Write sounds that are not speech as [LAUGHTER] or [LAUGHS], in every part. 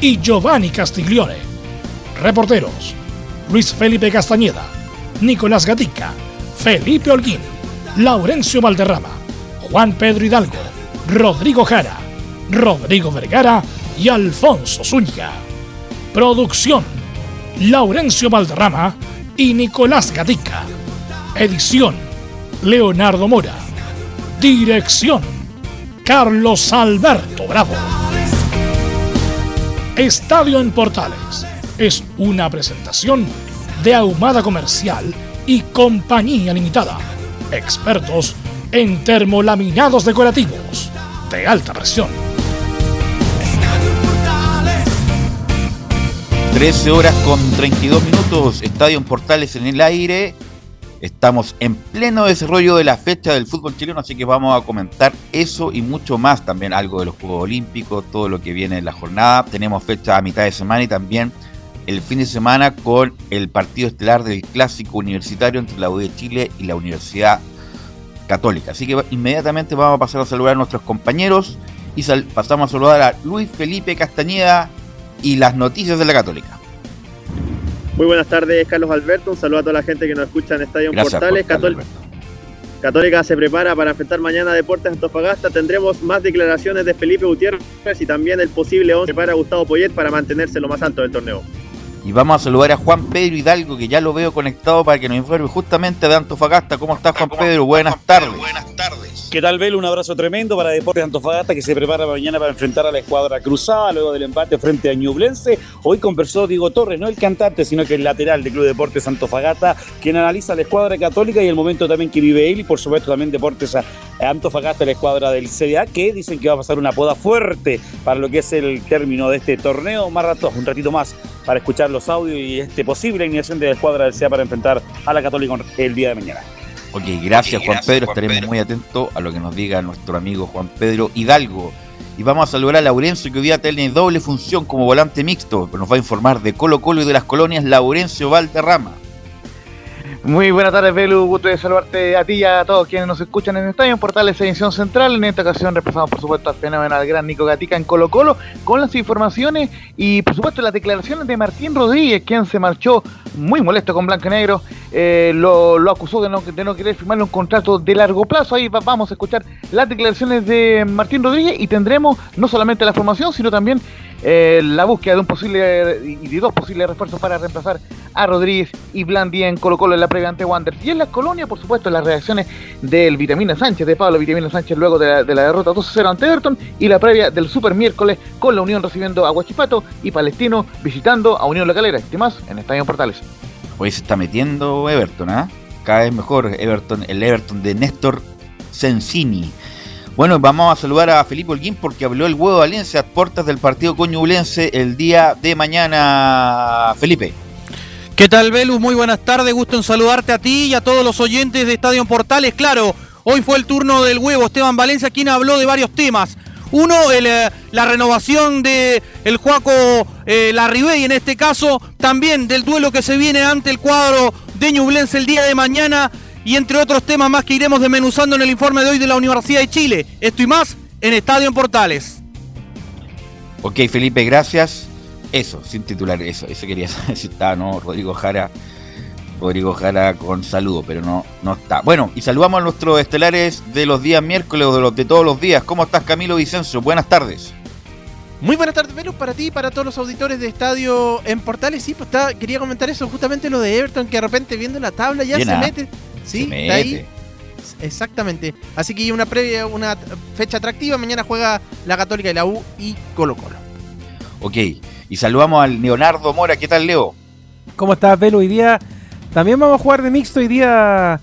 y Giovanni Castiglione. Reporteros: Luis Felipe Castañeda, Nicolás Gatica, Felipe Holguín, Laurencio Valderrama, Juan Pedro Hidalgo, Rodrigo Jara, Rodrigo Vergara y Alfonso Zúñiga. Producción: Laurencio Valderrama y Nicolás Gatica. Edición: Leonardo Mora. Dirección: Carlos Alberto Bravo. Estadio en Portales es una presentación de Ahumada Comercial y Compañía Limitada. Expertos en termolaminados decorativos de alta presión. 13 horas con 32 minutos, Estadio en Portales en el aire. Estamos en pleno desarrollo de la fecha del fútbol chileno, así que vamos a comentar eso y mucho más. También algo de los Juegos Olímpicos, todo lo que viene en la jornada. Tenemos fecha a mitad de semana y también el fin de semana con el partido estelar del clásico universitario entre la U de Chile y la Universidad Católica. Así que inmediatamente vamos a pasar a saludar a nuestros compañeros y pasamos a saludar a Luis Felipe Castañeda y las noticias de la Católica. Muy buenas tardes, Carlos Alberto. Un saludo a toda la gente que nos escucha en Estadio Portales. Católica se prepara para enfrentar mañana Deportes Antofagasta. Tendremos más declaraciones de Felipe Gutiérrez y también el posible 11 para Gustavo Poyet para mantenerse lo más alto del torneo. Y vamos a saludar a Juan Pedro Hidalgo, que ya lo veo conectado para que nos informe justamente de Antofagasta. ¿Cómo estás, Juan Pedro? Buenas tardes. Buenas tardes. ¿Qué tal, Belo? Un abrazo tremendo para Deportes Antofagasta, que se prepara mañana para enfrentar a la escuadra cruzada luego del empate frente a Ñublense. Hoy conversó Diego Torres, no el cantante, sino que el lateral del Club Deportes Antofagasta, quien analiza la escuadra católica y el momento también que vive él, y por supuesto también Deportes Antofagasta, la escuadra del CDA, que dicen que va a pasar una poda fuerte para lo que es el término de este torneo. Más rato, un ratito más para escuchar los audios y este posible iniciación de la escuadra del CEA para enfrentar a la Católica el día de mañana. Ok, gracias Juan Pedro, estaremos muy atentos a lo que nos diga nuestro amigo Juan Pedro Hidalgo. Y vamos a saludar a Laurencio que hoy día tiene doble función como volante mixto, nos va a informar de Colo Colo y de las colonias Laurencio Valderrama. Muy buenas tardes, Belu. Gusto de saludarte a ti y a todos quienes nos escuchan en el estadio en Portales Edición Central. En esta ocasión repasamos, por supuesto, al fenómeno del gran Nico Gatica en Colo Colo, con las informaciones y, por supuesto, las declaraciones de Martín Rodríguez, quien se marchó muy molesto con Blanco y Negro. Eh, lo, acusó de no querer firmarle un contrato de largo plazo. Ahí vamos a escuchar las declaraciones de Martín Rodríguez y tendremos no solamente la formación, sino también eh, la búsqueda de un posible y de dos posibles refuerzos para reemplazar a Rodríguez y Blandi en Colo Colo en la previa ante Wander. Y en la colonia, por supuesto, las reacciones del Vitamina Sánchez, de Pablo Vitamina Sánchez luego de la, derrota 2-0 ante Everton y la previa del Super Miércoles con la Unión recibiendo a Huachipato y Palestino visitando a Unión La Calera. Y más en Estadio Portales. Hoy se está metiendo Everton, ¿ah? Cada vez mejor Everton, el Everton de Néstor Sensini. Bueno, vamos a saludar a Felipe Holguín porque habló el huevo Valencia a puertas del partido coñubulense el día de mañana. Felipe. ¿Qué tal, Velus? Muy buenas tardes. Gusto en saludarte a ti y a todos los oyentes de Estadio Portales. Claro, hoy fue el turno del huevo Esteban Valencia, quien habló de varios temas. Uno, eh, la renovación de el Juaco eh, y en este caso, también del duelo que se viene ante el cuadro de Ñublense el día de mañana y entre otros temas más que iremos desmenuzando en el informe de hoy de la Universidad de Chile. Esto y más en Estadio en Portales. Ok, Felipe, gracias. Eso, sin titular, eso, eso quería [LAUGHS] saber si estaba, ¿no? Rodrigo Jara, Rodrigo Jara con saludo, pero no, no está. Bueno, y saludamos a nuestros estelares de los días miércoles o de los de todos los días. ¿Cómo estás, Camilo Vicencio? Buenas tardes. Muy buenas tardes, Perú, para ti y para todos los auditores de Estadio en Portales. Sí, pues está, quería comentar eso, justamente lo de Everton, que de repente viendo la tabla ya se mete. Sí, está ahí. Exactamente. Así que una previa, una fecha atractiva. Mañana juega la Católica y la U y Colo Colo. Ok. Y saludamos al Leonardo Mora. ¿Qué tal, Leo? ¿Cómo estás, Velo? Hoy día también vamos a jugar de mixto. Hoy día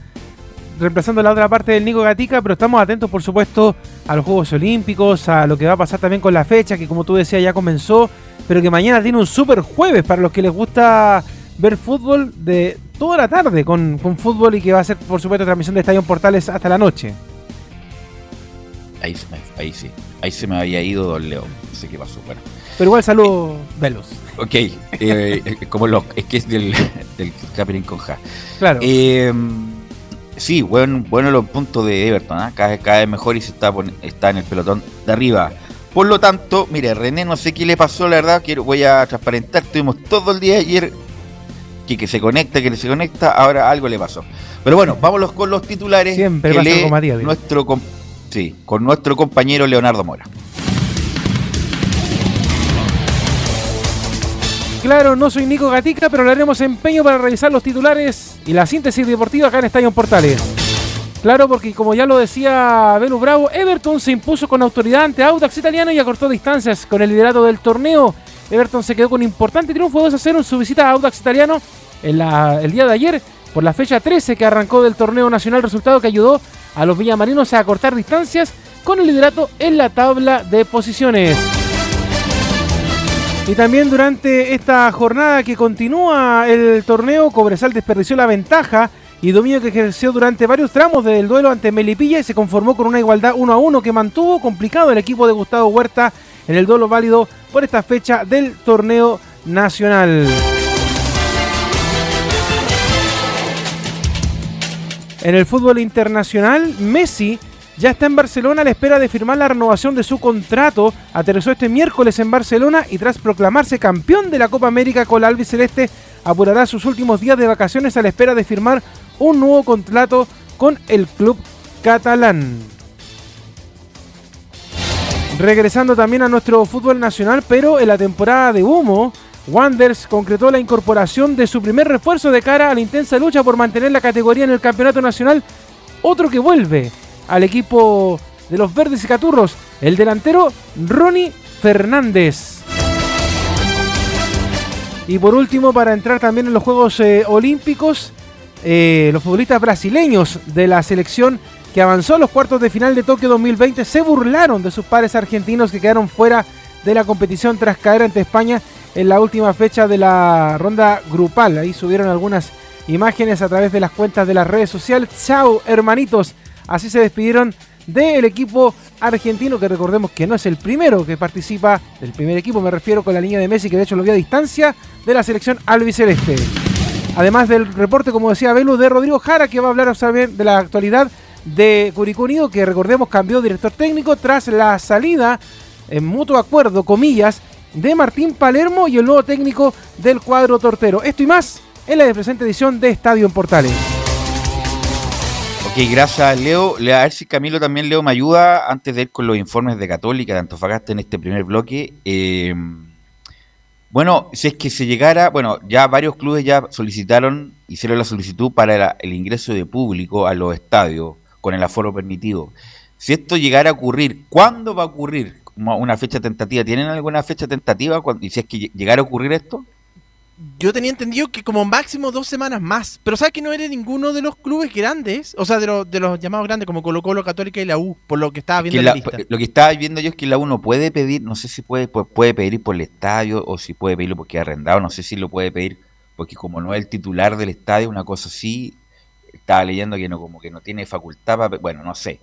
reemplazando la otra parte del Nico Gatica, pero estamos atentos, por supuesto, a los Juegos Olímpicos, a lo que va a pasar también con la fecha, que como tú decías ya comenzó, pero que mañana tiene un super jueves para los que les gusta ver fútbol de toda la tarde con, fútbol y que va a ser, por supuesto, transmisión de Estadio Portales hasta la noche. Ahí, ahí sí, ahí se me había ido Don León, no sé qué pasó, bueno. Pero igual saludo, Velos. Ok, eh, eh, como lo, es que es del, del con Ja. Claro. Eh, sí, bueno, bueno los puntos de Everton, ¿eh? cada, cada, vez mejor y se está, está en el pelotón de arriba. Por lo tanto, mire, René, no sé qué le pasó, la verdad, quiero, voy a transparentar, estuvimos todo el día ayer que, que se conecta, que se conecta, ahora algo le pasó. Pero bueno, vámonos con los titulares Siempre que lee nuestro, sí, con nuestro compañero Leonardo Mora. Claro, no soy Nico Gatica, pero le haremos empeño para revisar los titulares y la síntesis deportiva acá en Estadio Portales. Claro, porque como ya lo decía Belu Bravo, Everton se impuso con autoridad ante Audax Italiano y acortó distancias con el liderato del torneo. Everton se quedó con importante triunfo 2 a 0 en su visita a Audax Italiano el día de ayer por la fecha 13 que arrancó del torneo nacional, resultado que ayudó a los villamarinos a acortar distancias con el liderato en la tabla de posiciones. Y también durante esta jornada que continúa el torneo, Cobresal desperdició la ventaja y dominio que ejerció durante varios tramos del duelo ante Melipilla y se conformó con una igualdad 1 a 1 que mantuvo complicado el equipo de Gustavo Huerta en el duelo válido por esta fecha del torneo nacional. En el fútbol internacional, Messi ya está en Barcelona a la espera de firmar la renovación de su contrato. Aterrizó este miércoles en Barcelona y tras proclamarse campeón de la Copa América con la albiceleste, apurará sus últimos días de vacaciones a la espera de firmar un nuevo contrato con el club catalán. Regresando también a nuestro fútbol nacional, pero en la temporada de humo, Wanders concretó la incorporación de su primer refuerzo de cara a la intensa lucha por mantener la categoría en el campeonato nacional. Otro que vuelve al equipo de los verdes y caturros, el delantero Ronnie Fernández. Y por último, para entrar también en los Juegos eh, Olímpicos, eh, los futbolistas brasileños de la selección que avanzó a los cuartos de final de Tokio 2020 se burlaron de sus pares argentinos que quedaron fuera de la competición tras caer ante España en la última fecha de la ronda grupal. Ahí subieron algunas imágenes a través de las cuentas de las redes sociales. Chao, hermanitos. Así se despidieron del equipo argentino, que recordemos que no es el primero que participa, del primer equipo me refiero con la línea de Messi, que de hecho lo vio a distancia de la selección albiceleste. Además del reporte, como decía Belu, de Rodrigo Jara, que va a hablar de la actualidad de Curicó Unido, que recordemos cambió director técnico tras la salida en mutuo acuerdo, comillas, de Martín Palermo y el nuevo técnico del cuadro tortero. Esto y más en la presente edición de Estadio en Portales. Ok, gracias Leo. A ver si Camilo también Leo me ayuda antes de ir con los informes de Católica de Antofagasta en este primer bloque. Eh, bueno, si es que se llegara, bueno, ya varios clubes ya solicitaron, hicieron la solicitud para el ingreso de público a los estadios con el aforo permitido. Si esto llegara a ocurrir, ¿cuándo va a ocurrir? Una fecha tentativa. ¿Tienen alguna fecha tentativa? Y si es que llegara a ocurrir esto yo tenía entendido que como máximo dos semanas más. Pero sabes que no eres ninguno de los clubes grandes, o sea, de, los, de los llamados grandes como Colo Colo, Católica y la U, por lo que estaba viendo la, lista. Lo que estaba viendo yo es que la U no puede pedir, no sé si puede, puede pedir por el estadio o si puede pedirlo porque ha arrendado, no sé si lo puede pedir porque como no es el titular del estadio, una cosa así, estaba leyendo que no como que no tiene facultad para, bueno, no sé.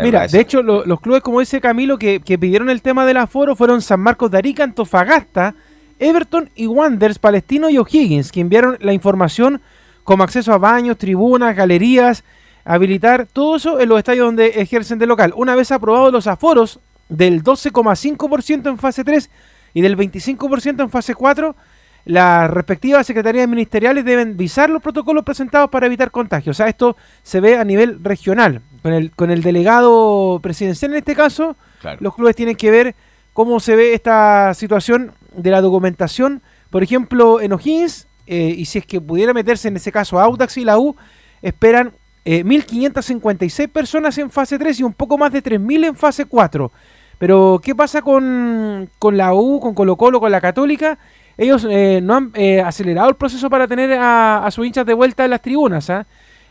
Mira, de hecho, los clubes como dice Camilo que, que pidieron el tema del aforo fueron San Marcos de Arica, Antofagasta, Everton y Wanderers, Palestino y O'Higgins, que enviaron la información como acceso a baños, tribunas, galerías, habilitar todo eso en los estadios donde ejercen de local. Una vez aprobados los aforos del 12,5% en fase 3 y del 25% en fase 4, las respectivas secretarías ministeriales deben visar los protocolos presentados para evitar contagios. O sea, esto se ve a nivel regional. Con el, con el delegado presidencial en este caso, los clubes tienen que ver cómo se ve esta situación de la documentación, por ejemplo, en O'Higgins, eh, y si es que pudiera meterse en ese caso Audax y la U, esperan 1.556 eh, personas en fase 3 y un poco más de 3.000 en fase 4. Pero, ¿qué pasa con, con la U, con Colo Colo, con la Católica? Ellos eh, no han acelerado el proceso para tener a, sus hinchas de vuelta en las tribunas. ¿ah?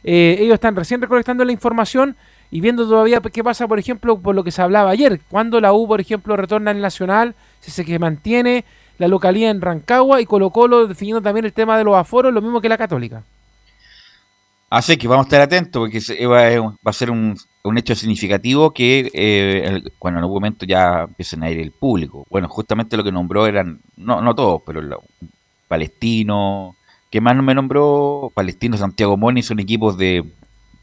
eh, ellos están recién recolectando la información y viendo todavía qué pasa, por ejemplo, por lo que se hablaba ayer, cuando la U, por ejemplo, retorna al Nacional, si se mantiene la localidad en Rancagua y Colo Colo definiendo también el tema de los aforos, lo mismo que la Católica. Así que vamos a estar atentos porque va a ser un, hecho significativo que eh, cuando en algún momento ya empiecen a ir el público. Bueno, justamente lo que nombró eran, no, no todos, pero lo, Palestino, que más no me nombró? Palestino, Santiago Moni son equipos de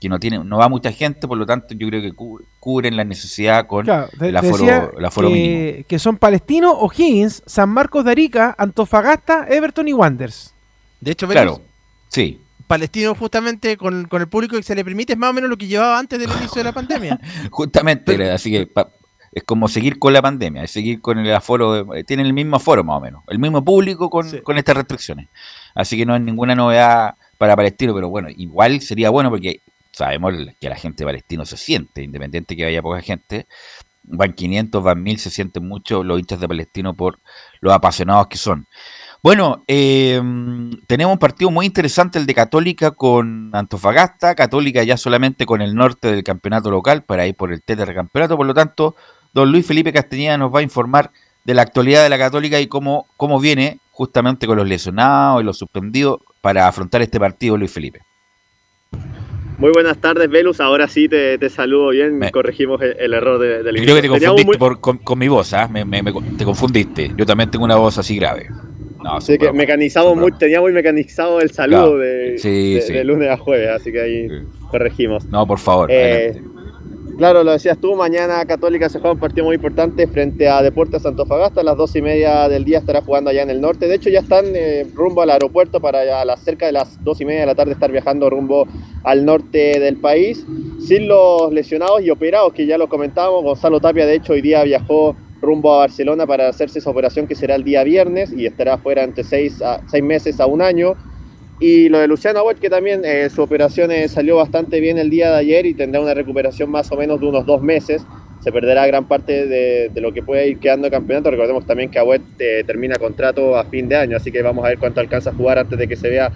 que no tienen, no va mucha gente, por lo tanto yo creo que cubren la necesidad con el aforo, que, Que son Palestino, O'Higgins, San Marcos de Arica, Antofagasta, Everton y Wanders. De hecho, claro, sí. Palestino justamente con, el público que se le permite es más o menos lo que llevaba antes del inicio de la pandemia. [LAUGHS] justamente, así que es como seguir con la pandemia, es seguir con el aforo, eh, tienen el mismo aforo más o menos, el mismo público con, con estas restricciones. Así que no es ninguna novedad para Palestino, pero bueno, igual sería bueno porque sabemos que la gente de Palestino se siente, independiente que haya poca gente, van 500, van 1000, se sienten mucho los hinchas de Palestino por los apasionados que son. Bueno, eh, tenemos un partido muy interesante, el de Católica con Antofagasta, Católica ya solamente con el norte del campeonato local para ir por el TTR campeonato, por lo tanto, don Luis Felipe Castañeda nos va a informar de la actualidad de la Católica y cómo, cómo viene justamente con los lesionados y los suspendidos para afrontar este partido, Luis Felipe. Muy buenas tardes, Velus. Ahora sí te, saludo bien. Corregimos el, error de, del Creo que te confundiste con, mi voz, ¿ah? te confundiste. Yo también tengo una voz así grave. No, sí, que mecanizado muy, tenía muy mecanizado el saludo de, lunes a jueves, así que ahí corregimos. No, por favor. Eh, claro, lo decías tú, mañana Católica se juega un partido muy importante frente a Deportes Antofagasta, a las dos y media del día estará jugando allá en el norte. De hecho, ya están eh, rumbo al aeropuerto para a las, cerca de las dos y media de la tarde estar viajando rumbo al norte del país, sin los lesionados y operados que ya lo comentábamos. Gonzalo Tapia, de hecho, hoy día viajó rumbo a Barcelona para hacerse esa operación que será el día viernes y estará fuera entre seis, a, seis meses a un año. Y lo de Luciano Huet, que también eh, su operación eh, salió bastante bien el día de ayer y tendrá una recuperación más o menos de unos dos meses. Se perderá gran parte de, lo que puede ir quedando campeonato. Recordemos también que Agüet eh, termina contrato a fin de año, así que vamos a ver cuánto alcanza a jugar antes de que se vea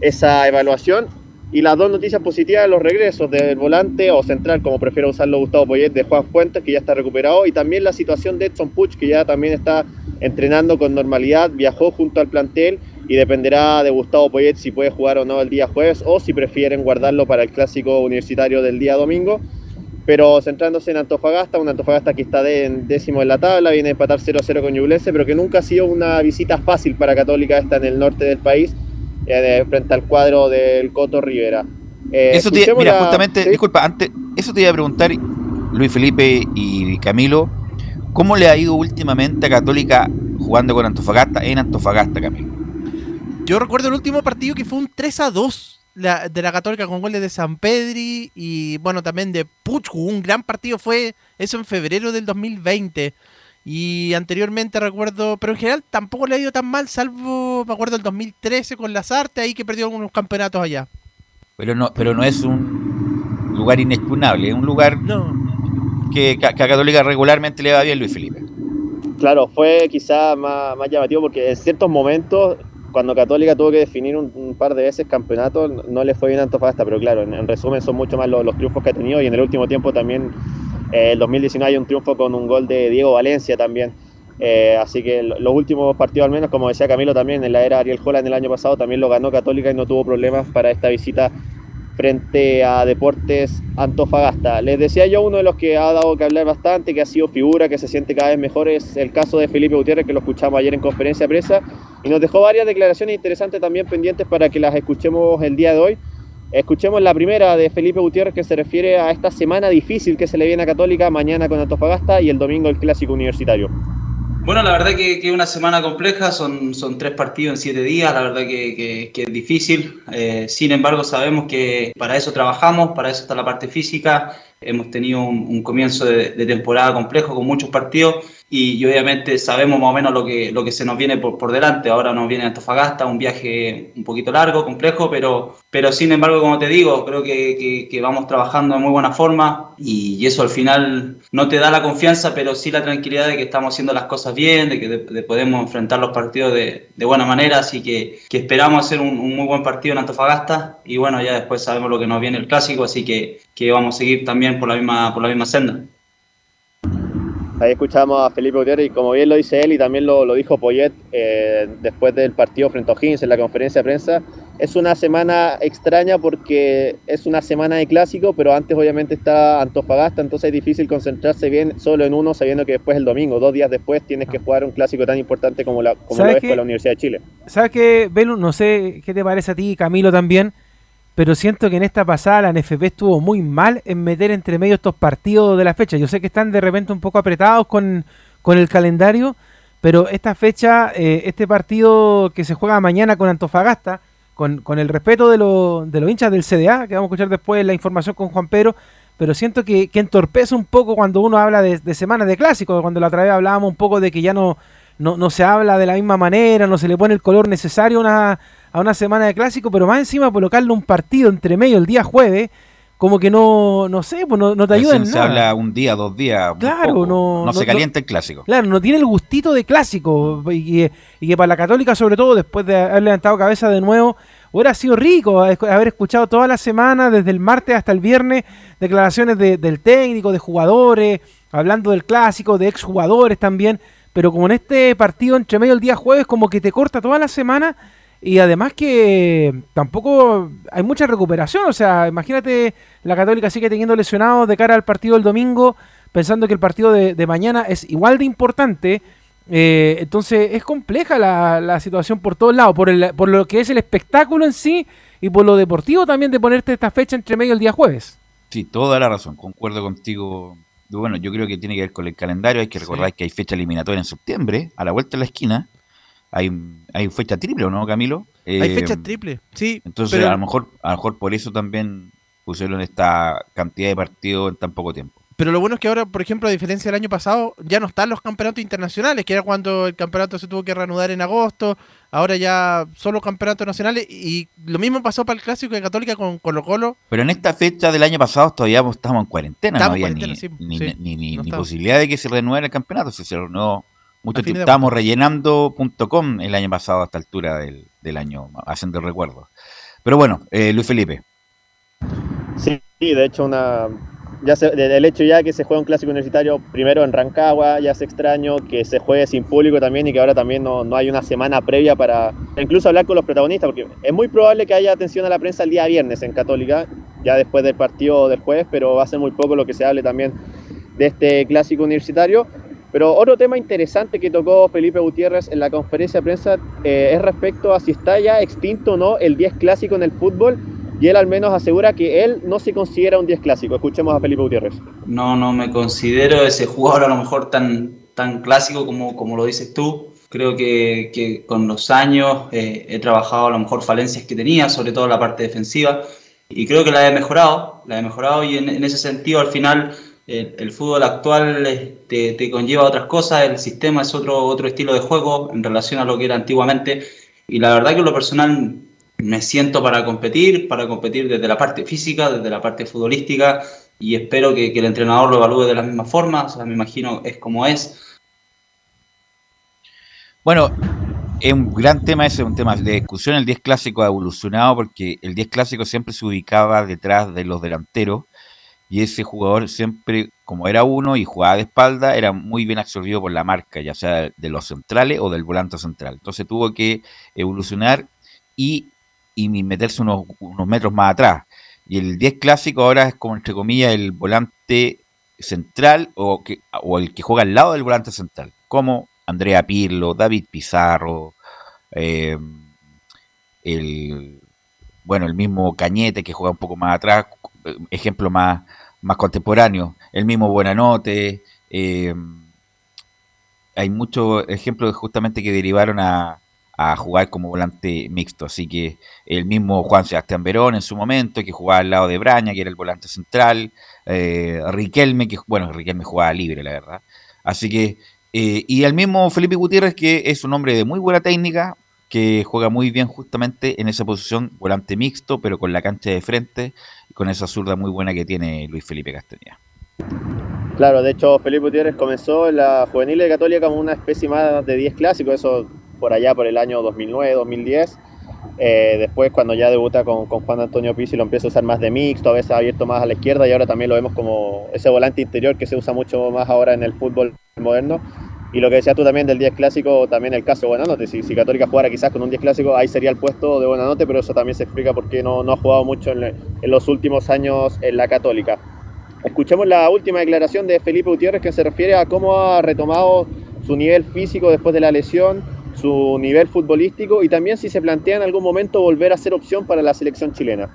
esa evaluación. Y las dos noticias positivas de los regresos del volante o central, como prefiero usarlo Gustavo Poyet, de Juan Fuentes, que ya está recuperado, y también la situación de Edson Puch, que ya también está entrenando con normalidad, viajó junto al plantel y dependerá de Gustavo Poyet si puede jugar o no el día jueves o si prefieren guardarlo para el clásico universitario del día domingo. Pero centrándose en Antofagasta, un Antofagasta que está en décimo en la tabla, viene a empatar 0-0 con Ñublense, pero que nunca ha sido una visita fácil para Católica, está en el norte del país eh, frente al cuadro del Coto Rivera. Eh, eso te, mira, justamente, disculpa, antes, eso te iba a preguntar, Luis Felipe y Camilo, ¿cómo le ha ido últimamente a Católica jugando con Antofagasta en Antofagasta, Camilo? Yo recuerdo el último partido que fue un 3 a 2 de la Católica con goles de San Pedri y bueno, también de Puch, un gran partido fue eso en febrero del 2020. Y anteriormente recuerdo, pero en general tampoco le ha ido tan mal, salvo, me acuerdo, el 2013 con las artes, ahí que perdió unos campeonatos allá. Pero no, pero no es un lugar inexpugnable, es un lugar que, a Católica regularmente le va bien Luis Felipe. Claro, fue quizá más, llamativo porque en ciertos momentos, cuando Católica tuvo que definir un, par de veces campeonato, no le fue bien a Antofagasta, pero claro, en, resumen son mucho más los, los triunfos que ha tenido y en el último tiempo también eh, el 2019 hay un triunfo con un gol de Diego Valencia también. Eh, así que los últimos partidos, al menos, como decía Camilo también, en la era Ariel en el año pasado también lo ganó Católica y no tuvo problemas para esta visita frente a Deportes Antofagasta. Les decía yo, uno de los que ha dado que hablar bastante, que ha sido figura, que se siente cada vez mejor, es el caso de Felipe Gutiérrez, que lo escuchamos ayer en conferencia de prensa, y nos dejó varias declaraciones interesantes también pendientes para que las escuchemos el día de hoy. Escuchemos la primera de Felipe Gutiérrez que se refiere a esta semana difícil que se le viene a Católica mañana con Antofagasta y el domingo el clásico universitario. Bueno, la verdad que es una semana compleja, son, tres partidos en siete días, la verdad que, que, es difícil. Eh, sin embargo, sabemos que para eso trabajamos, para eso está la parte física, hemos tenido un, comienzo de, temporada complejo con muchos partidos y, obviamente sabemos más o menos lo que, lo que se nos viene por, por delante. Ahora nos viene Antofagasta, un viaje un poquito largo, complejo, pero, pero sin embargo, como te digo, creo que, que, vamos trabajando de muy buena forma y, eso al final no te da la confianza, pero sí la tranquilidad de que estamos haciendo las cosas bien, de que podemos enfrentar los partidos de, de, buena manera, así que, que esperamos hacer un, un, muy buen partido en Antofagasta y bueno, ya después sabemos lo que nos viene el clásico, así que, que vamos a seguir también por la misma, por la misma senda. Ahí escuchamos a Felipe Gutiérrez y como bien lo dice él y también lo, lo dijo Poyet eh, después del partido frente a O'Higgins en la conferencia de prensa, es una semana extraña porque es una semana de clásico, pero antes obviamente está Antofagasta, entonces es difícil concentrarse bien solo en uno sabiendo que después el domingo, dos días después, tienes que jugar un clásico tan importante como, la, como lo es con la Universidad de Chile. ¿Sabes qué, Belu? No sé qué te parece a ti, Camilo también pero siento que en esta pasada la NFP estuvo muy mal en meter entre medio estos partidos de la fecha. Yo sé que están de repente un poco apretados con, el calendario, pero esta fecha, eh, este partido que se juega mañana con Antofagasta, con, con el respeto de, de los hinchas del CDA, que vamos a escuchar después la información con Juan Pedro, pero siento que, que entorpece un poco cuando uno habla de, de semanas de clásicos, cuando la otra vez hablábamos un poco de que ya no, no, no se habla de la misma manera, no se le pone el color necesario a una, a una semana de clásico, pero más encima colocarle un partido entre medio el día jueeve, como que no, no sé, pues no, te ayuda en nada. Se habla un día, dos días. Claro, no, no, se calienta el clásico. Claro, no tiene el gustito de clásico. Y, y, que para la Católica, sobre todo, después de haber levantado cabeza de nuevo, hubiera sido rico haber escuchado toda la semana, desde el martes hasta el viernes, declaraciones del técnico, de jugadores, hablando del clásico, de exjugadores también pero como en este partido entre medio el día jueves, como que te corta toda la semana y además que tampoco hay mucha recuperación. O sea, imagínate, la Católica sigue teniendo lesionados de cara al partido del domingo, pensando que el partido de, mañana es igual de importante. Eh, entonces es compleja la, situación por todos lados, por, el, por lo que es el espectáculo en sí y por lo deportivo también de ponerte esta fecha entre medio el día jueves. Sí, toda la razón, concuerdo contigo, bueno, yo creo que tiene que ver con el calendario. Hay que recordar que hay fecha eliminatoria en septiembre, a la vuelta de la esquina. Hay, hay fecha triple, ¿no, Camilo? hay fecha eh, triple, sí. Entonces, a, lo mejor, a lo mejor por eso también pusieron esta cantidad de partidos en tan poco tiempo. Pero lo bueno es que ahora, por ejemplo, a diferencia del año pasado, ya no están los campeonatos internacionales, que era cuando el campeonato se tuvo que reanudar en agosto. Ahora ya solo campeonatos nacionales. Y lo mismo pasó para el clásico de Católica con Colo Colo. Pero en esta fecha del año pasado todavía estamos en cuarentena. no había ni, posibilidad de que se renueve el campeonato. Se, se renovó. Mucho estábamos rellenando.com el año pasado a esta altura del, año, haciendo el recuerdo. Pero bueno, eh, Luis Felipe. Sí, de hecho una ya el hecho ya que se juega un clásico universitario primero en Rancagua, ya es extraño, que se juegue sin público también y que ahora también no, no, hay una semana previa para incluso hablar con los protagonistas, porque es muy probable que haya atención a la prensa el día viernes en Católica, ya después del partido del jueves, pero va a ser muy poco lo que se hable también de este clásico universitario. Pero otro tema interesante que tocó Felipe Gutiérrez en la conferencia de prensa eh, es respecto a si está ya extinto o no el 10 clásico en el fútbol y él al menos asegura que él no se considera un 10 clásico. Escuchemos a Felipe Gutiérrez. No, no me considero ese jugador a lo mejor tan, tan clásico como, como lo dices tú. Creo que, que con los años eh, he trabajado a lo mejor falencias que tenía, sobre todo la parte defensiva, y creo que la he mejorado, la he mejorado y en, ese sentido al final el, fútbol actual te, te, conlleva otras cosas, el sistema es otro, otro estilo de juego en relación a lo que era antiguamente, y la verdad que lo personal me siento para competir, para competir desde la parte física, desde la parte futbolística y espero que, el entrenador lo evalúe de la misma forma, o sea, me imagino es como es. Bueno, es un gran tema ese, un tema de discusión. El 10 clásico ha evolucionado porque el 10 clásico siempre se ubicaba detrás de los delanteros y ese jugador siempre, como era uno y jugaba de espalda, era muy bien absorbido por la marca, ya sea de los centrales o del volante central. Entonces tuvo que evolucionar y y meterse unos, unos metros más atrás. Y el 10 clásico ahora es como, entre comillas, el volante central o, que, o el que juega al lado del volante central, como Andrea Pirlo, David Pizarro, eh, el, bueno, el mismo Cañete que juega un poco más atrás, ejemplo más, más contemporáneo, el mismo Buenanote, eh, hay muchos ejemplos justamente que derivaron a, jugar como volante mixto. Así que el mismo Juan Sebastián Verón en su momento, que jugaba al lado de Braña, que era el volante central, eh, Riquelme, que bueno, Riquelme jugaba libre, la verdad. Así que, eh, y el mismo Felipe Gutiérrez, que es un hombre de muy buena técnica, que juega muy bien justamente en esa posición, volante mixto, pero con la cancha de frente, con esa zurda muy buena que tiene Luis Felipe Castañeda. Claro, de hecho Felipe Gutiérrez comenzó en la juvenil de Católica como una especie más de 10 clásicos, eso por allá por el año 2009, 2010. Eh, después cuando ya debuta con, Juan Antonio Pizzi lo empieza a usar más de mixto, a veces abierto más a la izquierda y ahora también lo vemos como ese volante interior que se usa mucho más ahora en el fútbol moderno. Y lo que decías tú también del 10 clásico, también el caso de Buenanote. Si, Católica jugara quizás con un 10 clásico, ahí sería el puesto de Buenanote, pero eso también se explica por qué no, no ha jugado mucho en, los últimos años en la Católica. Escuchemos la última declaración de Felipe Gutiérrez que se refiere a cómo ha retomado su nivel físico después de la lesión su nivel futbolístico y también si se plantea en algún momento volver a ser opción para la selección chilena.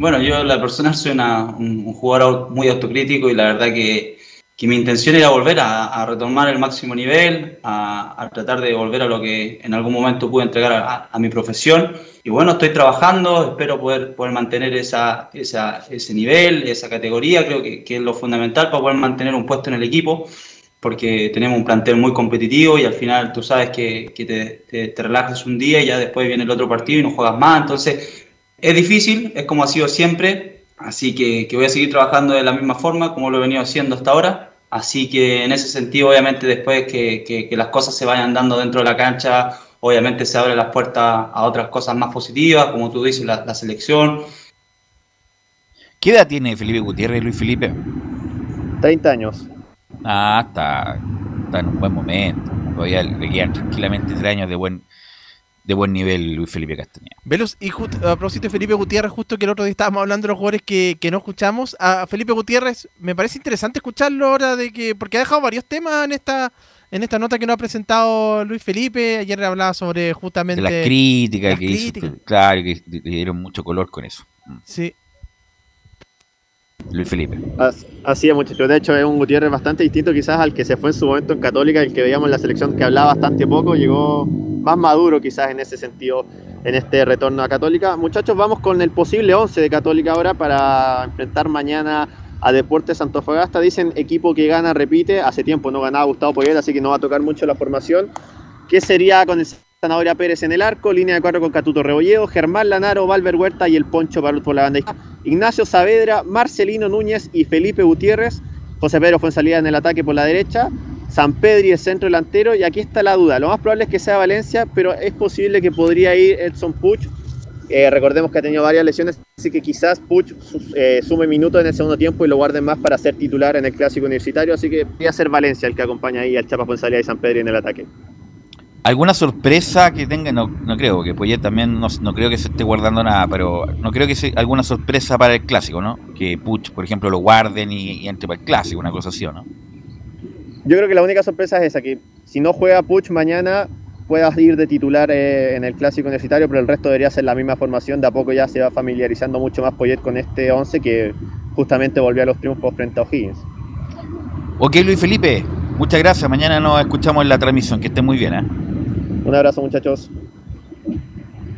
Bueno, yo la persona soy un, jugador muy autocrítico y la verdad que, que mi intención era volver a, retomar el máximo nivel, a, tratar de volver a lo que en algún momento pude entregar a, mi profesión. Y bueno, estoy trabajando, espero poder, mantener ese nivel, esa categoría, creo que, es lo fundamental para poder mantener un puesto en el equipo porque tenemos un plantel muy competitivo y al final tú sabes que, te, te, relajas un día y ya después viene el otro partido y no juegas más. Entonces es difícil, es como ha sido siempre, así que, voy a seguir trabajando de la misma forma como lo he venido haciendo hasta ahora. Así que en ese sentido, obviamente, después que, las cosas se vayan dando dentro de la cancha, obviamente se abren las puertas a otras cosas más positivas, como tú dices, la, la selección. ¿Qué edad tiene Felipe Gutiérrez, Luis Felipe? 30 años. Ah, está, está en un buen momento. Todavía le quedan tranquilamente tres años de buen de buen nivel Luis Felipe Castañeda. Velos, y a propósito de Felipe Gutiérrez, justo que el otro día estábamos hablando de los jugadores que, no escuchamos, a Felipe Gutiérrez me parece interesante escucharlo ahora de que, porque ha dejado varios temas en esta en esta nota que nos ha presentado Luis Felipe, ayer hablaba sobre justamente... De las críticas que hizo, claro, que le dieron mucho color con eso. Sí, Luis Felipe. Así es, muchachos. De hecho, es un Gutiérrez bastante distinto quizás al que se fue en su momento en Católica, el que veíamos en la selección que hablaba bastante poco, llegó más maduro quizás en ese sentido en este retorno a Católica. Muchachos, vamos con el posible 11 de Católica ahora para enfrentar mañana a Deportes Santofagasta. Dicen equipo que gana, repite. Hace tiempo no ganaba Gustavo Poyet, así que no va a tocar mucho la formación. ¿Qué sería con el Zanahoria Pérez en el arco? Línea de cuatro con Catuto Rebolledo, Germán Lanaro, Valver Huerta y el Poncho Parut por la banda izquierda. Ignacio Saavedra, Marcelino Núñez y Felipe Gutiérrez. José Pedro fue en salida en el ataque por la derecha. San Pedro y el centro delantero. Y aquí está la duda. Lo más probable es que sea Valencia, pero es posible que podría ir Edson Puch. Eh, recordemos que ha tenido varias lesiones, así que quizás Puch eh, sume minutos en el segundo tiempo y lo guarden más para ser titular en el clásico universitario. Así que podría ser Valencia el que acompaña ahí al Chapa Fuensalida y San Pedro en el ataque. ¿Alguna sorpresa que tenga? No, no creo, que Poyet también no, no, creo que se esté guardando nada, pero no creo que sea alguna sorpresa para el clásico, ¿no? Que Puch, por ejemplo, lo guarden y, entre para el clásico, una cosa así, ¿no? Yo creo que la única sorpresa es esa, que si no juega Puch mañana puedas ir de titular eh, en el clásico universitario, pero el resto debería ser la misma formación. De a poco ya se va familiarizando mucho más Poyet con este 11 que justamente volvió a los triunfos frente a O'Higgins. Ok, Luis Felipe, muchas gracias. Mañana nos escuchamos en la transmisión. Que esté muy bien, ¿eh? Un abrazo muchachos.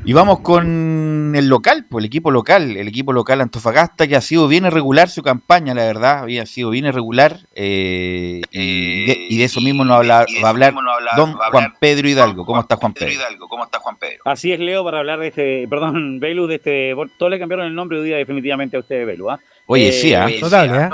Y vamos con el local, pues el equipo local, el equipo local Antofagasta, que ha sido bien irregular su campaña, la verdad, había sido bien irregular. Eh, y, de, eso mismo nos va a hablar don Juan Pedro Hidalgo. ¿Cómo está Juan Pedro? Hidalgo? ¿Cómo está Juan Pedro? Así es, Leo, para hablar de este, [LAUGHS] perdón, Belu, de este, todos le cambiaron el nombre hoy día definitivamente a usted, Belu, ¿ah? Oye, sí, ¿ah? Total, ¿eh?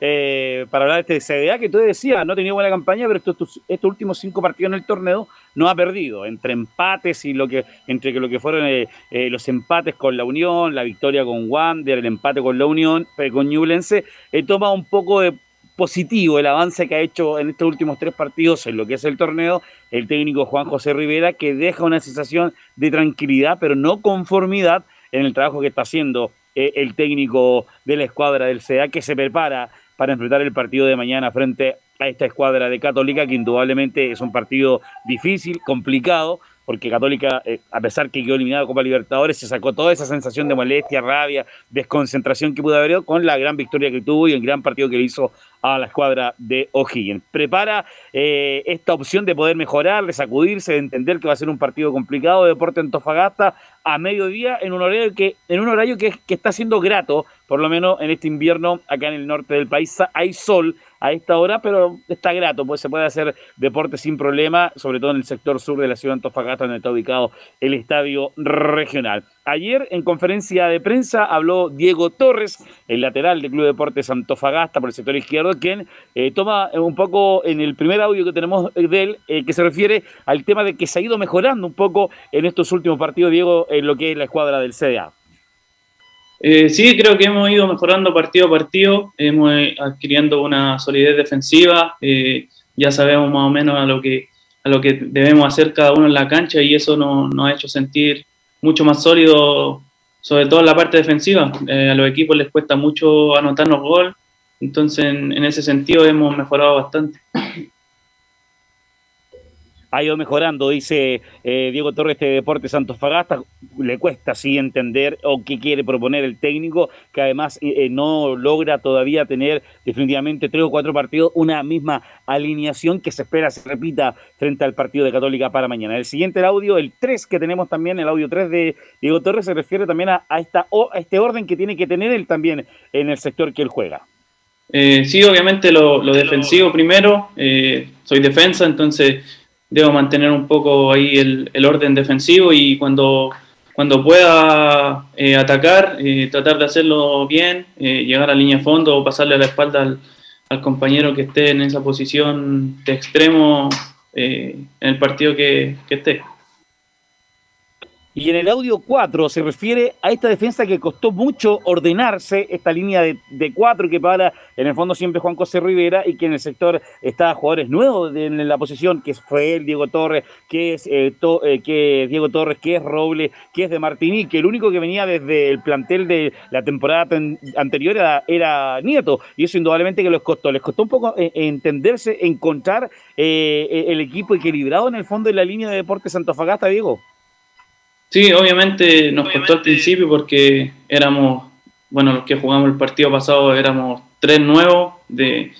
eh, para hablar de este CDA que tú decías, no tenía buena campaña, pero estos, estos, últimos cinco partidos en el torneo no ha perdido. Entre empates y lo que, entre lo que fueron eh, eh, los empates con la Unión, la victoria con Wander, el empate con la Unión, con Ñublense, he tomado un poco de positivo el avance que ha hecho en estos últimos tres partidos en lo que es el torneo el técnico Juan José Rivera, que deja una sensación de tranquilidad, pero no conformidad en el trabajo que está haciendo eh, el técnico de la escuadra del CEA que se prepara para enfrentar el partido de mañana frente a esta escuadra de Católica, que indudablemente es un partido difícil, complicado, porque Católica, eh, a pesar que quedó eliminado Copa Libertadores, se sacó toda esa sensación de molestia, rabia, desconcentración que pudo haber con la gran victoria que tuvo y el gran partido que le hizo a la escuadra de O'Higgins. Prepara eh, esta opción de poder mejorar, de sacudirse, de entender que va a ser un partido complicado de Deporte Antofagasta a mediodía en un horario que, en un horario que está siendo grato, por lo menos en este invierno acá en el norte del país. Hay sol, a esta hora, pero está grato, pues se puede hacer deporte sin problema, sobre todo en el sector sur de la ciudad de Antofagasta, donde está ubicado el estadio regional. Ayer en conferencia de prensa habló Diego Torres, el lateral del Club Deportes Antofagasta por el sector izquierdo, quien eh, toma un poco en el primer audio que tenemos de él, eh, que se refiere al tema de que se ha ido mejorando un poco en estos últimos partidos, Diego, en lo que es la escuadra del CDA. Eh, sí, creo que hemos ido mejorando partido a partido, hemos eh, adquiriendo una solidez defensiva, eh, ya sabemos más o menos a lo que a lo que debemos hacer cada uno en la cancha y eso nos, ha hecho sentir mucho más sólido, sobre todo en la parte defensiva. a los equipos les cuesta mucho anotarnos gol, entonces en ese sentido hemos mejorado bastante ha ido mejorando, dice eh, Diego Torres, este Deportes Fagasta, le cuesta así entender o qué quiere proponer el técnico, que además eh, eh, no logra todavía tener definitivamente tres o cuatro partidos, una misma alineación que se espera se repita frente al partido de Católica para mañana. El siguiente el audio, el 3 que tenemos también, el audio 3 de Diego Torres, se refiere también a, esta, a este orden que tiene que tener él también en el sector que él juega. sí, obviamente lo defensivo primero, soy defensa, entonces debo mantener un poco ahí el, el orden defensivo y cuando, cuando pueda eh, atacar, eh, tratar de hacerlo bien, eh, llegar a línea de fondo o pasarle a la espalda al, al compañero que esté en esa posición de extremo en el partido que, que esté. Y en el audio 4 se refiere a esta defensa que costó mucho ordenarse, esta línea de, de cuatro que para en el fondo siempre Juan José Rivera y que en el sector está jugadores nuevos en la posición, que fue el Diego Torres, que es, eh, eh, que Diego Torres, que es Roble, que es de Martini, que el único que venía desde el plantel de la temporada anterior era, Nieto. Y eso indudablemente que les costó. Les costó un poco eh, entenderse, encontrar el equipo equilibrado en el fondo de la línea de Deportes Santofagasta, Diego. Sí, obviamente nos costó al principio porque éramos, bueno, los que jugamos el partido pasado éramos tres nuevos, de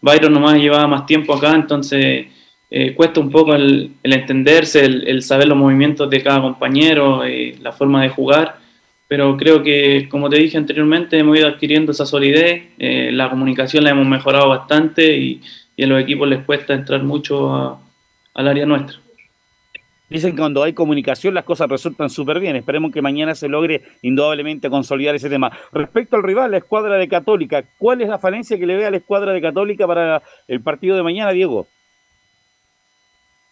Byron nomás llevaba más tiempo acá, entonces eh, cuesta un poco el, entenderse, el, saber los movimientos de cada compañero, eh, la forma de jugar, pero creo que, como te dije anteriormente, hemos ido adquiriendo esa solidez, eh, la comunicación la hemos mejorado bastante y, a los equipos les cuesta entrar mucho al área nuestra. Dicen que cuando hay comunicación las cosas resultan súper bien. Esperemos que mañana se logre indudablemente consolidar ese tema. Respecto al rival, la escuadra de Católica, ¿cuál es la falencia que le ve a la escuadra de Católica para el partido de mañana, Diego?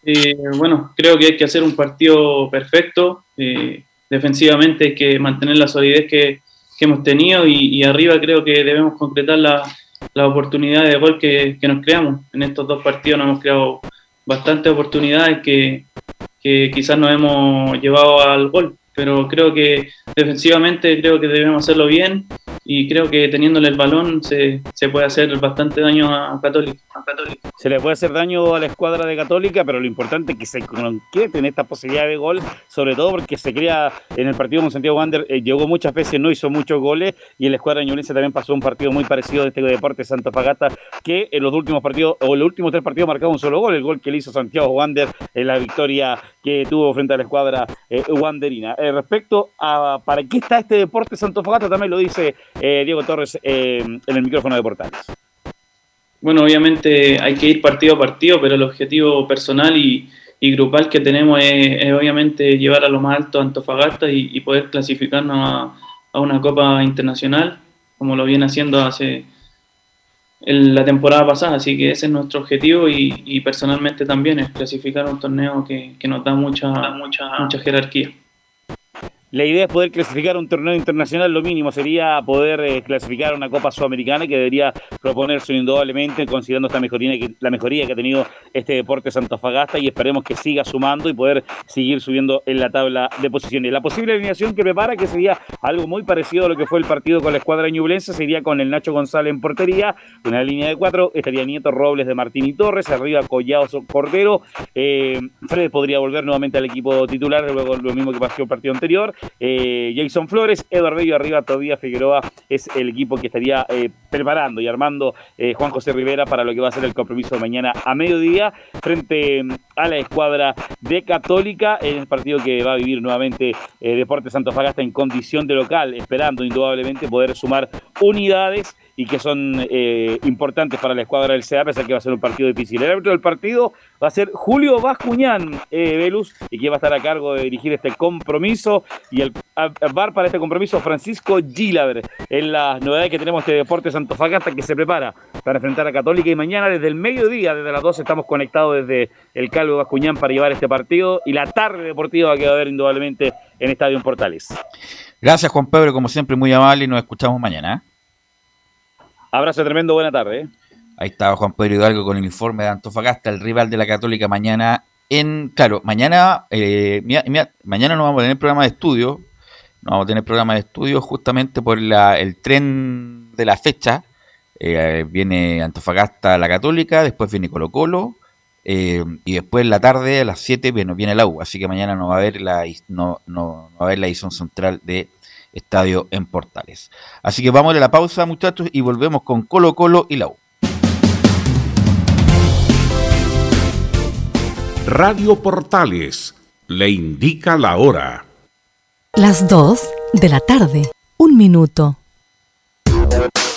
Eh, bueno, creo que hay que hacer un partido perfecto. Eh, defensivamente hay que mantener la solidez que, hemos tenido y, arriba creo que debemos concretar la, la oportunidad de gol que, que nos creamos. En estos dos partidos nos hemos creado bastantes oportunidades que, que quizás nos hemos llevado al gol, pero creo que defensivamente creo que debemos hacerlo bien y creo que teniéndole el balón se, se puede hacer bastante daño a Católica, Se le puede hacer daño a la escuadra de Católica, pero lo importante es que se concreten esta posibilidad de gol, sobre todo porque se crea en el partido con Santiago Wander, eh, llegó muchas veces, no hizo muchos goles, y en la escuadra ñublense también pasó un partido muy parecido de este deporte Santa Pagata, que en los últimos partidos, o los últimos tres partidos marcaba un solo gol, el gol que le hizo Santiago Wander en la victoria que tuvo frente a la escuadra eh, wanderina. Eh, respecto a para qué está este deporte Santo Fogata, también lo dice eh, Diego Torres eh, en el micrófono de Portales. Bueno, obviamente hay que ir partido a partido, pero el objetivo personal y, grupal que tenemos es, obviamente llevar a lo más alto a Antofagasta y, poder clasificarnos a, una Copa Internacional, como lo viene haciendo hace la temporada pasada. Así que ese es nuestro objetivo y, personalmente también es clasificar un torneo que, nos da mucha, mucha, mucha jerarquía. La idea es poder clasificar un torneo internacional, lo mínimo sería poder eh, clasificar una Copa Sudamericana que debería proponerse indudablemente, considerando esta mejoría que, la mejoría que ha tenido este deporte Santofagasta y esperemos que siga sumando y poder seguir subiendo en la tabla de posiciones. La posible alineación que prepara, que sería algo muy parecido a lo que fue el partido con la escuadra ñublense, sería con el Nacho González en portería, una línea de cuatro, estaría Nieto Robles de Martín y Torres, arriba Collado Cordero, eh, Fred podría volver nuevamente al equipo titular, luego lo mismo que pasó el partido anterior, eh, Jason Flores, Eduardo Bello arriba, todavía Figueroa es el equipo que estaría eh, preparando y armando eh, Juan José Rivera para lo que va a ser el compromiso de mañana a mediodía frente mm, a la escuadra de Católica en el partido que va a vivir nuevamente Deportes Santo Fagasta en condición de local, esperando indudablemente poder sumar unidades y que son eh, importantes para la escuadra del pese a que va a ser un partido difícil. El árbitro del partido va a ser Julio Bascuñán, eh, Velus, y que va a estar a cargo de dirigir este compromiso. Y el bar para este compromiso, Francisco Gilaver. En las novedades que tenemos este Deportes Santofagasta que se prepara para enfrentar a Católica. Y mañana, desde el mediodía, desde las 12, estamos conectados desde el Calvo Bascuñán para llevar este partido. Y la tarde deportiva que va a haber indudablemente en Estadio Portales. Gracias, Juan Pedro, como siempre, muy amable y nos escuchamos mañana. ¿eh? Abrazo tremendo, buena tarde. ¿eh? Ahí estaba Juan Pedro Hidalgo con el informe de Antofagasta, el rival de la Católica mañana en, claro, mañana, eh, mañana no vamos a tener programa de estudio, no vamos a tener programa de estudio justamente por el tren de la fecha. Eh, viene Antofagasta la Católica, después viene Colo Colo, y después en la tarde a las 7 viene, viene el agua, así que mañana no va a haber la no, no va a haber la edición central de estadio en Portales. Así que vamos a la pausa, muchachos, y volvemos con Colo Colo y la U. Radio Portales le indica la hora. Las 2 de la tarde, un minuto.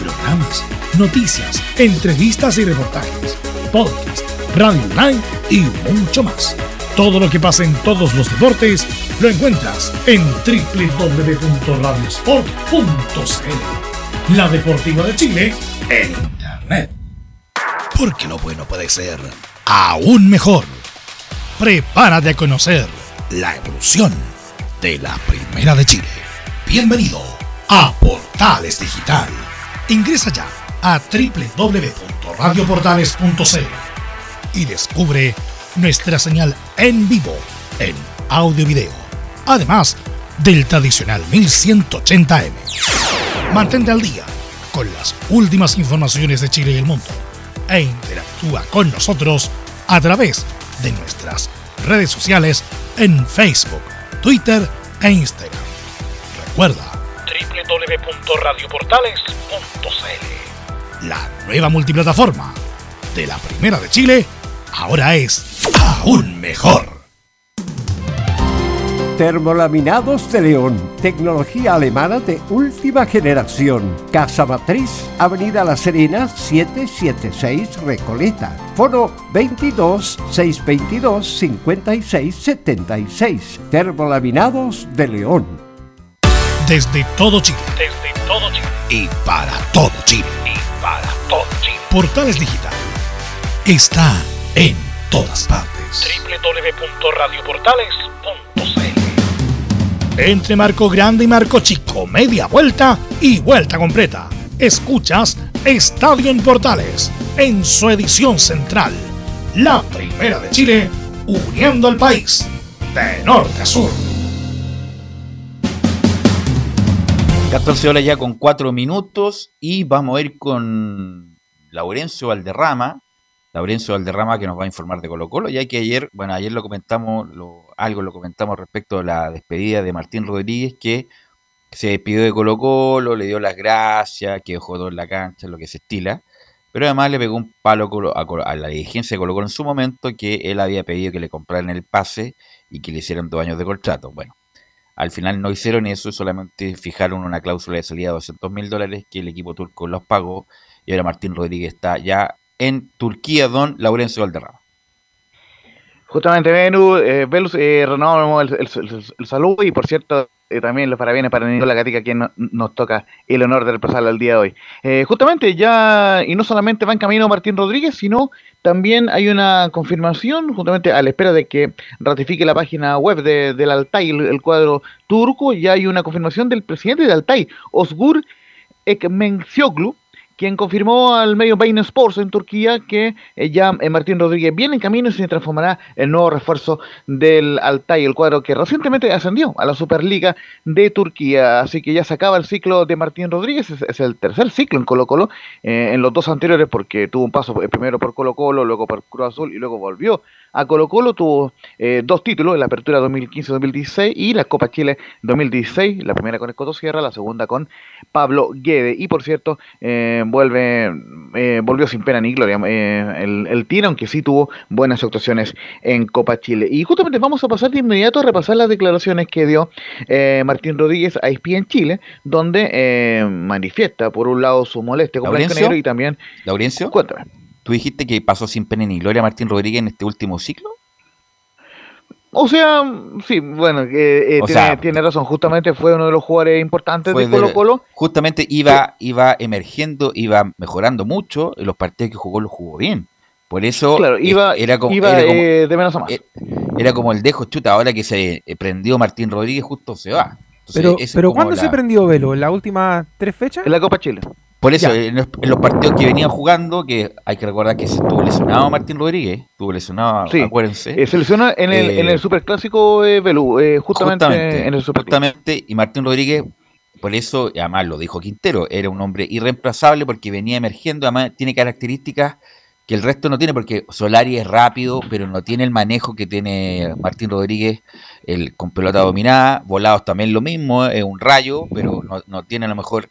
Programas noticias, entrevistas y reportajes, podcast, radio online y mucho más. Todo lo que pasa en todos los deportes lo encuentras en www.radiosport.cl. La Deportiva de Chile en Internet. Porque lo bueno puede ser aún mejor. Prepárate a conocer la evolución de la Primera de Chile. Bienvenido a Portales Digital. Ingresa ya a www.radioportales.cl y descubre nuestra señal en vivo en audio y video, además del tradicional 1180m. Mantente al día con las últimas informaciones de Chile y el mundo e interactúa con nosotros a través de nuestras redes sociales en Facebook, Twitter e Instagram. Recuerda www.radioportales.cl la nueva multiplataforma de la Primera de Chile ahora es aún mejor. Termolaminados de León, tecnología alemana de última generación. Casa Matriz, Avenida La Serena, 776 Recoleta. Foro 22 622 5676. Termolaminados de León. Desde todo Chile. Desde todo Chile. Y para todo Chile para todo Chile. Portales Digital está en todas partes. www.radioportales.cl Entre Marco Grande y Marco Chico, media vuelta y vuelta completa. Escuchas Estadio en Portales en su edición central. La primera de Chile, uniendo al país de norte a sur. 14 horas ya con 4 minutos y vamos a ir con Laurencio Valderrama. Laurencio Valderrama que nos va a informar de Colo Colo, ya que ayer, bueno, ayer lo comentamos, algo lo comentamos respecto a la despedida de Martín Rodríguez, que se despidió de Colo Colo, le dio las gracias, que dejó todo en la cancha, lo que se estila, pero además le pegó un palo a la dirigencia de Colo Colo en su momento, que él había pedido que le compraran el pase y que le hicieran dos años de contrato. Bueno, Al final no hicieron eso, solamente fijaron una cláusula de salida de 200 mil dólares que el equipo turco los pagó y ahora Martín Rodríguez está ya en Turquía, don Laurencio Valderrama. Justamente, Venu, eh, Velus, eh, el, saludo y por cierto, eh, también los parabienes para Nicolás Gatica, quien nos toca el honor de reemplazarlo el día de hoy. Eh, justamente, ya, y no solamente va en camino Martín Rodríguez, sino también hay una confirmación, justamente a la espera de que ratifique la página web de, del Altay, el, cuadro turco, ya hay una confirmación del presidente de Altay, Osgur Ekmensioglu, quien confirmó al medio Bein Sports en Turquía que eh, ya eh, Martín Rodríguez viene en camino y se transformará en nuevo refuerzo del Altay, el cuadro que recientemente ascendió a la Superliga de Turquía. Así que ya se acaba el ciclo de Martín Rodríguez, es, el tercer ciclo en Colo Colo, eh, en los dos anteriores porque tuvo un paso primero por Colo Colo, luego por Cruz Azul y luego volvió a Colo Colo tuvo eh, dos títulos, la Apertura 2015-2016 y la Copa Chile 2016, la primera con Escoto Sierra, la segunda con Pablo Guede. Y por cierto, eh, vuelve, eh, volvió sin pena ni gloria el, el Tino, aunque sí tuvo buenas actuaciones en Copa Chile. Y justamente vamos a pasar de inmediato a repasar las declaraciones que dio Martín Rodríguez a ESPN en Chile, donde manifiesta por un lado su molestia con Blanco Negro y también... Laurencio, cuéntame. ¿Tú dijiste que pasó sin pena ni gloria Martín Rodríguez en este último ciclo? O sea, sí, bueno, eh, tiene, razón. Justamente fue uno de los jugadores importantes de Colo Colo. Justamente iba, iba emergiendo, iba mejorando mucho. En los partidos que jugó los jugó bien. Por eso iba, era como, eh, de menos a más. Eh, era como el dejo chuta. Ahora que se prendió Martín Rodríguez, justo se va. pero, pero ¿cuándo se prendió Velo? ¿En las últimas tres fechas? En la Copa Chile. Por eso, en los, partidos que venían jugando, que hay que recordar que estuvo lesionado Martín Rodríguez, estuvo lesionado, acuérdense. Eh, se lesionó en el, en el eh, Superclásico eh, Belú, eh, justamente, en el Justamente, y Martín Rodríguez, por eso, además lo dijo Quintero, era un hombre irreemplazable porque venía emergiendo, además tiene características que el resto no tiene, porque Solari es rápido, pero no tiene el manejo que tiene Martín Rodríguez el, con pelota dominada, volados también lo mismo, es un rayo, pero no, no tiene a lo mejor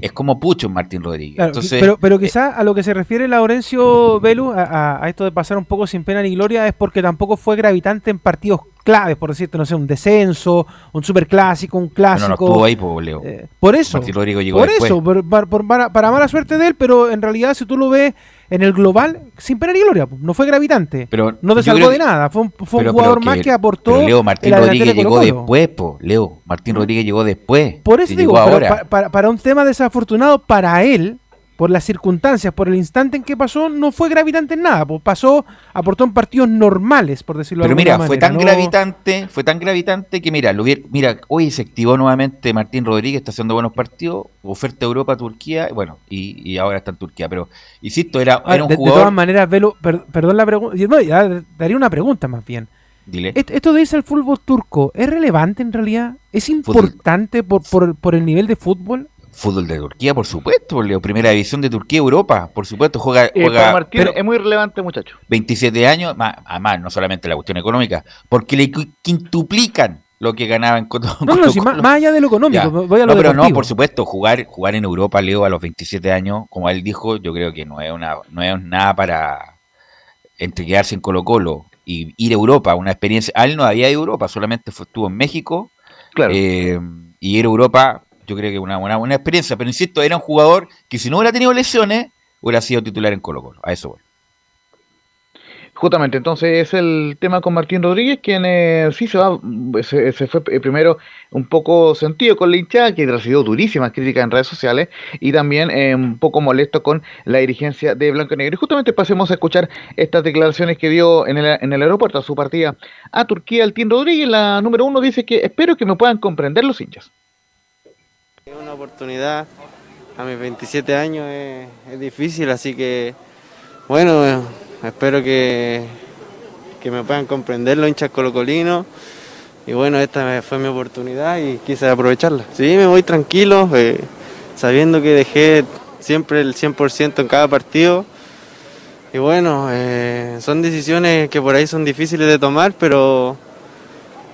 es como Pucho Martín Rodríguez. pero, pero quizá a lo que se refiere Laurencio Velu, a, esto de pasar un poco sin pena ni gloria, es porque tampoco fue gravitante en partidos claves, por decirte, no sé, un descenso, un superclásico, un clásico. No, no estuvo ahí, por Leo. Eh, por eso. Martín Rodríguez llegó por eso, para, para, mala suerte de él, pero en realidad si tú lo ves en el global, sin pena ni gloria, no fue gravitante. Pero no te salvó de nada, fue un, fue un jugador más que aportó. Leo Martín Rodríguez llegó después, po. Leo Martín Rodríguez llegó después. Por eso digo, para, para un tema desafortunado para él, por las circunstancias, por el instante en que pasó, no fue gravitante en nada. Pues pasó, aportó en partidos normales, por decirlo Pero de alguna mira, fue tan gravitante, fue tan gravitante que mira, lo mira, hoy se activó nuevamente Martín Rodríguez, está haciendo buenos partidos, oferta Europa, Turquía, bueno, y, ahora está en Turquía. Pero, insisto, era, un de, jugador. De todas maneras, Velo, perdón la pregunta, no, daría una pregunta más bien. Dile. Esto dice el fútbol turco, ¿es relevante en realidad? ¿Es importante por, por, por el nivel de fútbol? Fútbol de Turquía, por supuesto, Leo. Primera división de Turquía, Europa, por supuesto. Juega. Eh, juega es muy relevante, muchacho. 27 años, más, además, no solamente la cuestión económica, porque le quintuplican lo que ganaba en Coto. [LAUGHS] No, no, más, allá de lo económico, voy a lo no, pero no, por supuesto, jugar, jugar en Europa, Leo, a los 27 años, como él dijo, yo creo que no es, una, no es nada para entregarse en Colo-Colo y ir a Europa, una experiencia. A él no había ido a Europa, solamente estuvo en México. Claro. Eh, y ir a Europa yo creo que una buena, buena experiencia. Pero insisto, era un jugador que si no hubiera tenido lesiones, hubiera sido titular en Colo Colo. A eso voy. Justamente, entonces es el tema con Martín Rodríguez, quien eh, sí se va, se, fue eh, primero un poco sentido con la hinchada, que recibió durísimas críticas en redes sociales, y también eh, un poco molesto con la dirigencia de Blanco y Negro. Y justamente pasemos a escuchar estas declaraciones que dio en el, en el aeropuerto a su partida a Turquía. El Rodríguez, la número uno, dice que espero que me puedan comprender los hinchas. Es una oportunidad, a mis 27 años es, difícil, así que bueno, espero que, que me puedan comprender los hinchas colocolinos. Y bueno, esta fue mi oportunidad y quise aprovecharla. Sí, me voy tranquilo, eh, sabiendo que dejé siempre el 100% en cada partido. Y bueno, eh, son decisiones que por ahí son difíciles de tomar, pero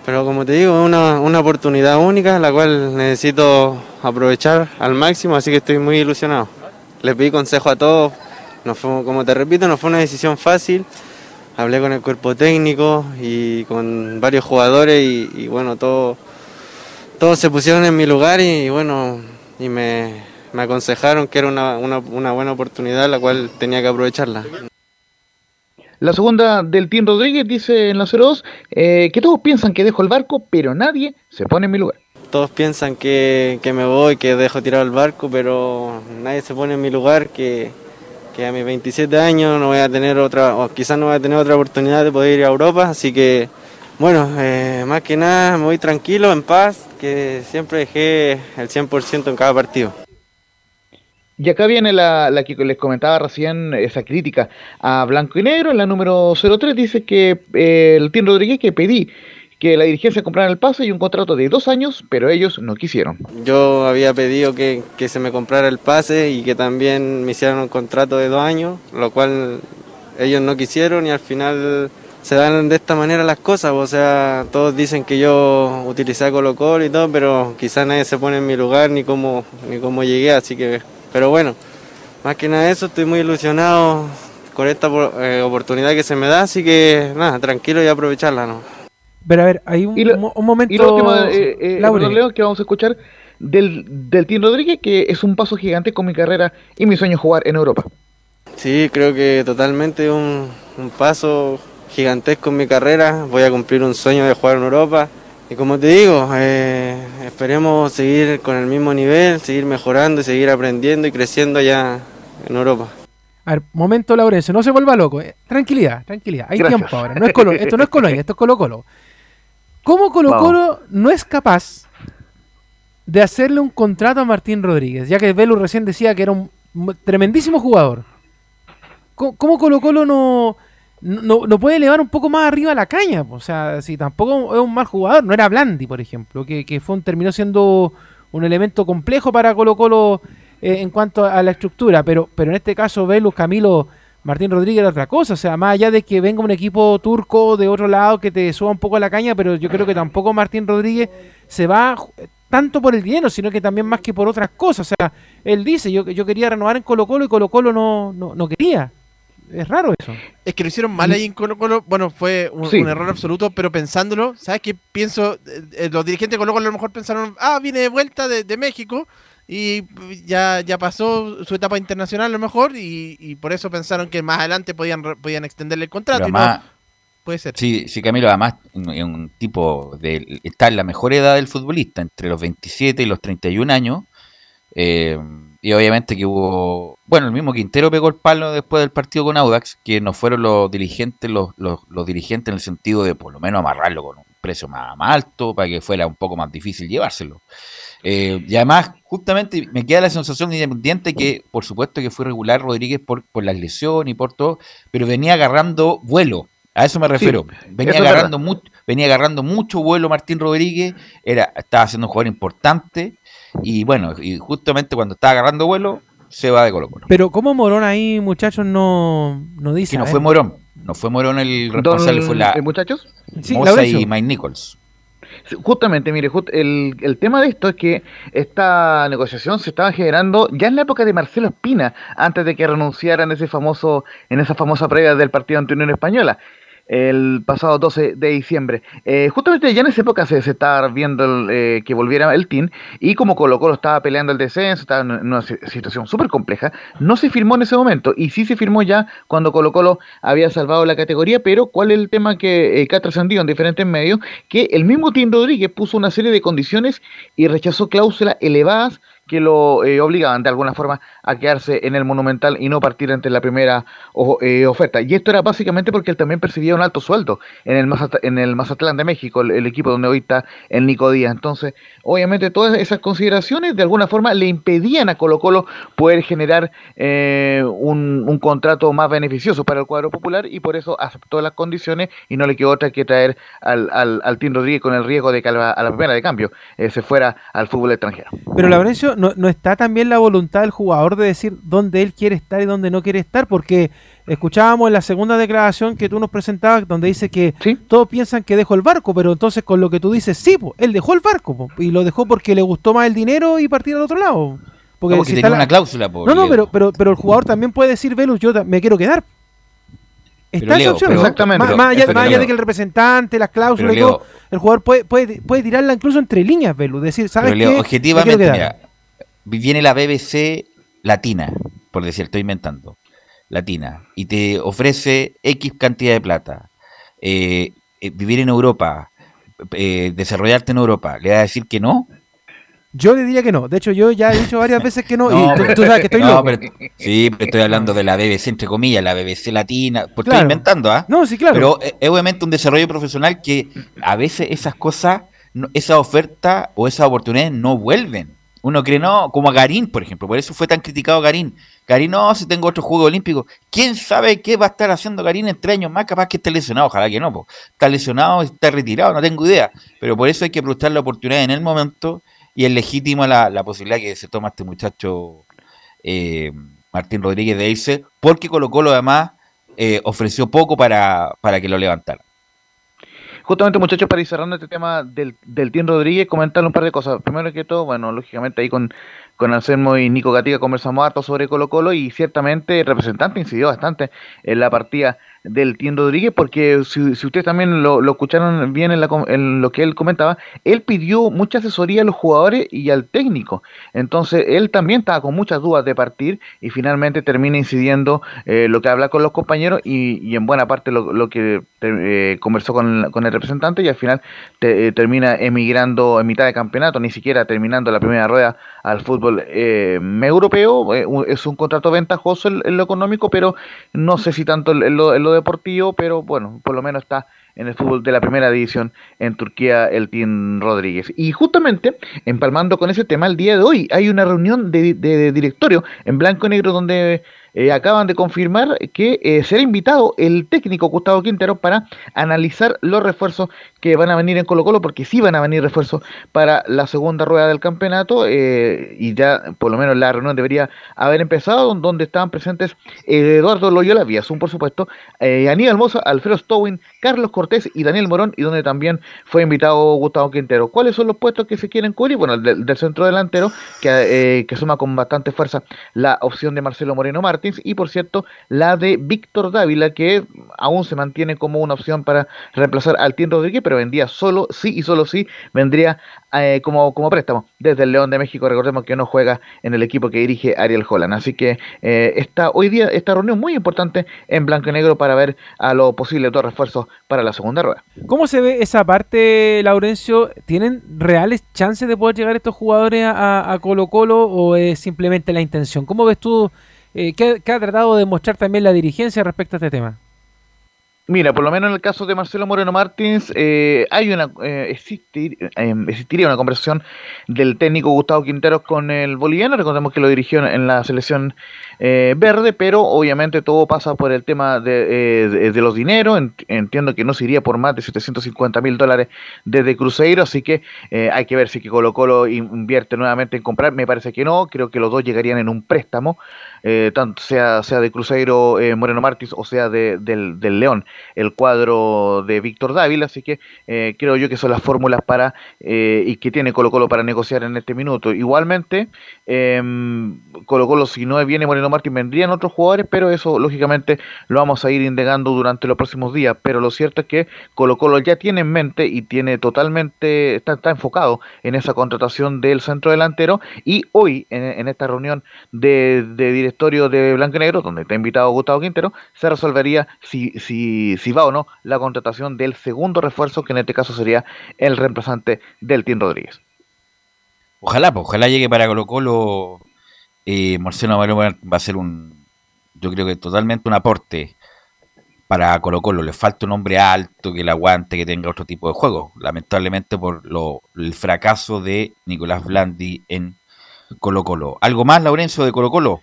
pero como te digo, es una, una oportunidad única, la cual necesito aprovechar al máximo, así que estoy muy ilusionado. Le pedí consejo a todos, no fue, como te repito, no fue una decisión fácil. Hablé con el cuerpo técnico y con varios jugadores y, bueno, todos todos se pusieron en mi lugar y, bueno, y me, aconsejaron que era una, una, buena oportunidad la cual tenía que aprovecharla. La segunda del Team Rodríguez dice en la 02 eh, que todos piensan que dejo el barco, pero nadie se pone en mi lugar. Todos piensan que, que me voy, que dejo tirado el barco, pero nadie se pone en mi lugar, que, que a mis 27 años no voy a tener otra, o quizás no voy a tener otra oportunidad de poder ir a Europa, así que bueno, eh, más que nada me voy tranquilo, en paz, que siempre dejé el 100% en cada partido. Y acá viene la, que les comentaba recién, esa crítica a Blanco y Negro, en la número 03 dice que eh, el Team Rodríguez que pedí que la dirigencia comprara el pase y un contrato de dos años, pero ellos no quisieron. Yo había pedido que, se me comprara el pase y que también me hicieran un contrato de dos años, lo cual ellos no quisieron y al final se dan de esta manera las cosas, o sea, todos dicen que yo utilicé Colo Colo y todo, pero quizás nadie se pone en mi lugar ni cómo, ni cómo llegué, así que, pero bueno, más que nada eso, estoy muy ilusionado con esta eh, oportunidad que se me da, así que nada, tranquilo y aprovecharla, ¿no? Pero a ver, hay un, un momento. Y lo último, eh, eh, Leo, que vamos a escuchar del, del Team Rodríguez, que es un paso gigante con mi carrera y mi sueño jugar en Europa. Sí, creo que totalmente un, un paso gigantesco en mi carrera. Voy a cumplir un sueño de jugar en Europa. Y como te digo, eh, esperemos seguir con el mismo nivel, seguir mejorando y seguir aprendiendo y creciendo allá en Europa. A ver, momento Laurencio, no se vuelva loco. Eh. Tranquilidad, tranquilidad. Hay tiempo ahora. No es Colo, esto no es Colonia, [LAUGHS] esto es Colo Colo. ¿Cómo Colo Colo no es capaz de hacerle un contrato a Martín Rodríguez? Ya que Velu recién decía que era un tremendísimo jugador. ¿Cómo Colo Colo no, no, puede elevar un poco más arriba la caña? O sea, si tampoco es un mal jugador, no era Blandi, por ejemplo, que, que fue un, terminó siendo un elemento complejo para Colo Colo eh, en cuanto a la estructura, pero, pero en este caso Velu, Camilo Martín Rodríguez era otra cosa, o sea, más allá de que venga un equipo turco de otro lado que te suba un poco la caña, pero yo creo que tampoco Martín Rodríguez se va tanto por el dinero, sino que también más que por otras cosas. O sea, él dice, yo, yo quería renovar en Colo Colo y Colo Colo no, no, quería. Es raro eso. Es que lo hicieron mal ahí en Colo Colo. Bueno, fue un, error absoluto, pero pensándolo, ¿sabes qué? Pienso, eh, eh, los dirigentes de Colo Colo a lo mejor pensaron, ah, viene de vuelta de, de México y ya, ya pasó su etapa internacional a lo mejor y, por eso pensaron que más adelante podían, podían extenderle el contrato. puede ser. Sí, sí, Camilo, además es un tipo de está en la mejor edad del futbolista, entre los 27 y los 31 años. Eh, y obviamente que hubo, bueno, el mismo Quintero pegó el palo después del partido con Audax, que no fueron los dirigentes, los, los, los dirigentes en el sentido de por lo menos amarrarlo con un precio más, más alto para que fuera un poco más difícil llevárselo. Eh, y además, justamente me queda la sensación independiente que, por supuesto, que fue regular Rodríguez por, por la lesión y por todo, pero venía agarrando vuelo. A eso me refiero. venía, agarrando mucho, venía agarrando mucho vuelo Martín Rodríguez, era, estaba siendo un jugador importante, y bueno, y justamente cuando estaba agarrando vuelo, se va de Colo Colo. Pero ¿cómo Morón ahí, muchachos, no, no dice? Que no fue Morón, no fue Morón el responsable, fue la... ¿Muchachos? Moza y Mike Nichols. Justamente, mire, el, el, tema de esto es que esta negociación se estaba generando ya en la época de Marcelo Espina, antes de que renunciara en ese famoso, en esa famosa previa del partido ante Unión Española el pasado 12 de diciembre. Eh, justamente ya en esa época se, estaba viendo eh, que volviera el team y como Colo Colo estaba peleando el descenso, estaba en una situación súper compleja, no se firmó en ese momento y sí se firmó ya cuando Colo Colo había salvado la categoría, pero ¿cuál es el tema que, eh, que ha trascendido en diferentes medios? Que el mismo Team Rodríguez puso una serie de condiciones y rechazó cláusulas elevadas que lo eh, obligaban de alguna forma a quedarse en el Monumental y no partir entre la primera eh, oferta. Y esto era básicamente porque él también percibía un alto sueldo en el, en el Mazatlán de México, el, equipo donde hoy está el Nico Díaz. Entonces, obviamente todas esas consideraciones de alguna forma le impedían a Colo Colo poder generar eh, un, contrato más beneficioso para el cuadro popular y por eso aceptó las condiciones y no le quedó otra que traer al, al, Tim Rodríguez con el riesgo de que a la primera de cambio se fuera al fútbol extranjero. Pero Laurencio, no, no está también la voluntad del jugador de decir dónde él quiere estar y dónde no quiere estar, porque escuchábamos en la segunda declaración que tú nos presentabas, donde dice que todos piensan que dejó el barco, pero entonces con lo que tú dices, sí, él dejó el barco, y lo dejó porque le gustó más el dinero y partir al otro lado. Porque, si una cláusula, No, no, pero, pero, pero el jugador también puede decir, Velus, yo me quiero quedar. Está esa opción, exactamente. Más, allá, de que el representante, las cláusulas y todo, el jugador puede, puede, puede tirarla incluso entre líneas, Velu. Decir, ¿sabes qué? objetivamente, viene la BBC latina, por decir, estoy inventando, latina, y te ofrece X cantidad de plata. Eh, eh, vivir en Europa, eh, desarrollarte en Europa, ¿le va a decir que no? Yo le diría que no. De hecho, yo ya he dicho varias veces que no. y [LAUGHS] tú, sabes que estoy no, sí, pero estoy hablando de la BBC, entre comillas, la BBC latina. Pues estoy inventando, ¿ah? No, sí, claro. Pero es obviamente un desarrollo profesional que a veces esas cosas, esa oferta o esas oportunidades no vuelven. Uno cree, no, como a Garín, por ejemplo. Por eso fue tan criticado Garín. Garín, no, si tengo otro juego olímpico. ¿Quién sabe qué va a estar haciendo Garín en tres años más? Capaz que esté lesionado, ojalá que no. Está lesionado, está retirado, no tengo idea. Pero por eso hay que aprovechar la oportunidad en el momento y es legítima la, posibilidad que se toma este muchacho eh, Martín Rodríguez de irse, porque Colo Colo además eh, ofreció poco para, para que lo levantara. Justamente muchachos, para ir cerrando este tema del, del Tien Rodríguez, comentarle un par de cosas. Primero que todo, bueno, lógicamente ahí con, con Anselmo y Nico Gatica conversamos harto sobre Colo Colo y ciertamente el representante incidió bastante en la partida del Tien Rodríguez, porque si, ustedes también lo, escucharon bien en, lo que él comentaba, él pidió mucha asesoría a los jugadores y al técnico. Entonces, él también estaba con muchas dudas de partir y finalmente termina incidiendo eh, lo que habla con los compañeros y, en buena parte lo, que eh, conversó con, el representante y al final eh, termina emigrando en mitad de campeonato, ni siquiera terminando la primera rueda al fútbol europeo. es un contrato ventajoso en, lo económico, pero no sé si tanto en lo, en lo deportivo, pero bueno, por lo menos está en el fútbol de la primera división en Turquía el Team Rodríguez. Y justamente, empalmando con ese tema, el día de hoy hay una reunión de, de directorio en blanco y negro donde eh, acaban de confirmar que eh, será invitado el técnico Gustavo Quintero para analizar los refuerzos que van a venir en Colo Colo, porque sí van a venir refuerzos para la segunda rueda del campeonato, eh, y ya por lo menos la reunión debería haber empezado, donde estaban presentes Eduardo Loyola Vías, por supuesto, Aníbal Moza, Alfredo Stowin, Carlos Cortés y Daniel Morón, y donde también fue invitado Gustavo Quintero. ¿Cuáles son los puestos que se quieren cubrir? Bueno, el del, centro delantero, que, que suma con bastante fuerza la opción de Marcelo Moreno Martínez, y por cierto la de Víctor Dávila que aún se mantiene como una opción para reemplazar al Tien Rodríguez, pero vendría solo, sí y solo sí, vendría eh, como, como préstamo desde el León de México. Recordemos que no juega en el equipo que dirige Ariel Holland. Así que eh, está hoy día esta reunión muy importante en blanco y negro para ver a lo posible dos refuerzos para la segunda rueda. ¿Cómo se ve esa parte, Laurencio? ¿Tienen reales chances de poder llegar estos jugadores a, a Colo Colo o es simplemente la intención? ¿Cómo ves tú eh, ¿qué, ha tratado de mostrar también la dirigencia respecto a este tema? Mira, por lo menos en el caso de Marcelo Moreno Martins, eh, hay una eh, existiría una conversación del técnico Gustavo Quinteros con el boliviano. Recordemos que lo dirigió en la selección verde, pero obviamente todo pasa por el tema de, los dineros. Entiendo que no se iría por más de 750 mil dólares desde Cruzeiro, así que hay que ver si que Colo Colo invierte nuevamente en comprar. Me parece que no, creo que los dos llegarían en un préstamo eh, tanto sea, sea de Cruzeiro eh, Moreno Martins o sea de, del, del, León, el cuadro de Víctor Dávila, así que eh, creo yo que son las fórmulas para eh, y que tiene Colo Colo para negociar en este minuto. Igualmente, em, Colo Colo si no viene Moreno Martins vendrían otros jugadores, pero eso lógicamente lo vamos a ir indagando durante los próximos días, pero lo cierto es que Colo Colo ya tiene en mente y tiene totalmente, está, está enfocado en esa contratación del centro delantero. Y hoy en, en esta reunión de, de directorio de Blanco y Negro, donde está invitado Gustavo Quintero, se resolvería si, si, si va o no la contratación del segundo refuerzo, que en este caso sería el reemplazante del Tim Rodríguez. Ojalá, pues, ojalá llegue para Colo Colo. Eh, Marcelo va a ser un, yo creo que totalmente un aporte para Colo Colo. Le falta un hombre alto que le aguante, que tenga otro tipo de juego. Lamentablemente por lo, el fracaso de Nicolás Blandi en Colo Colo. ¿Algo más, Laurencio, de Colo Colo?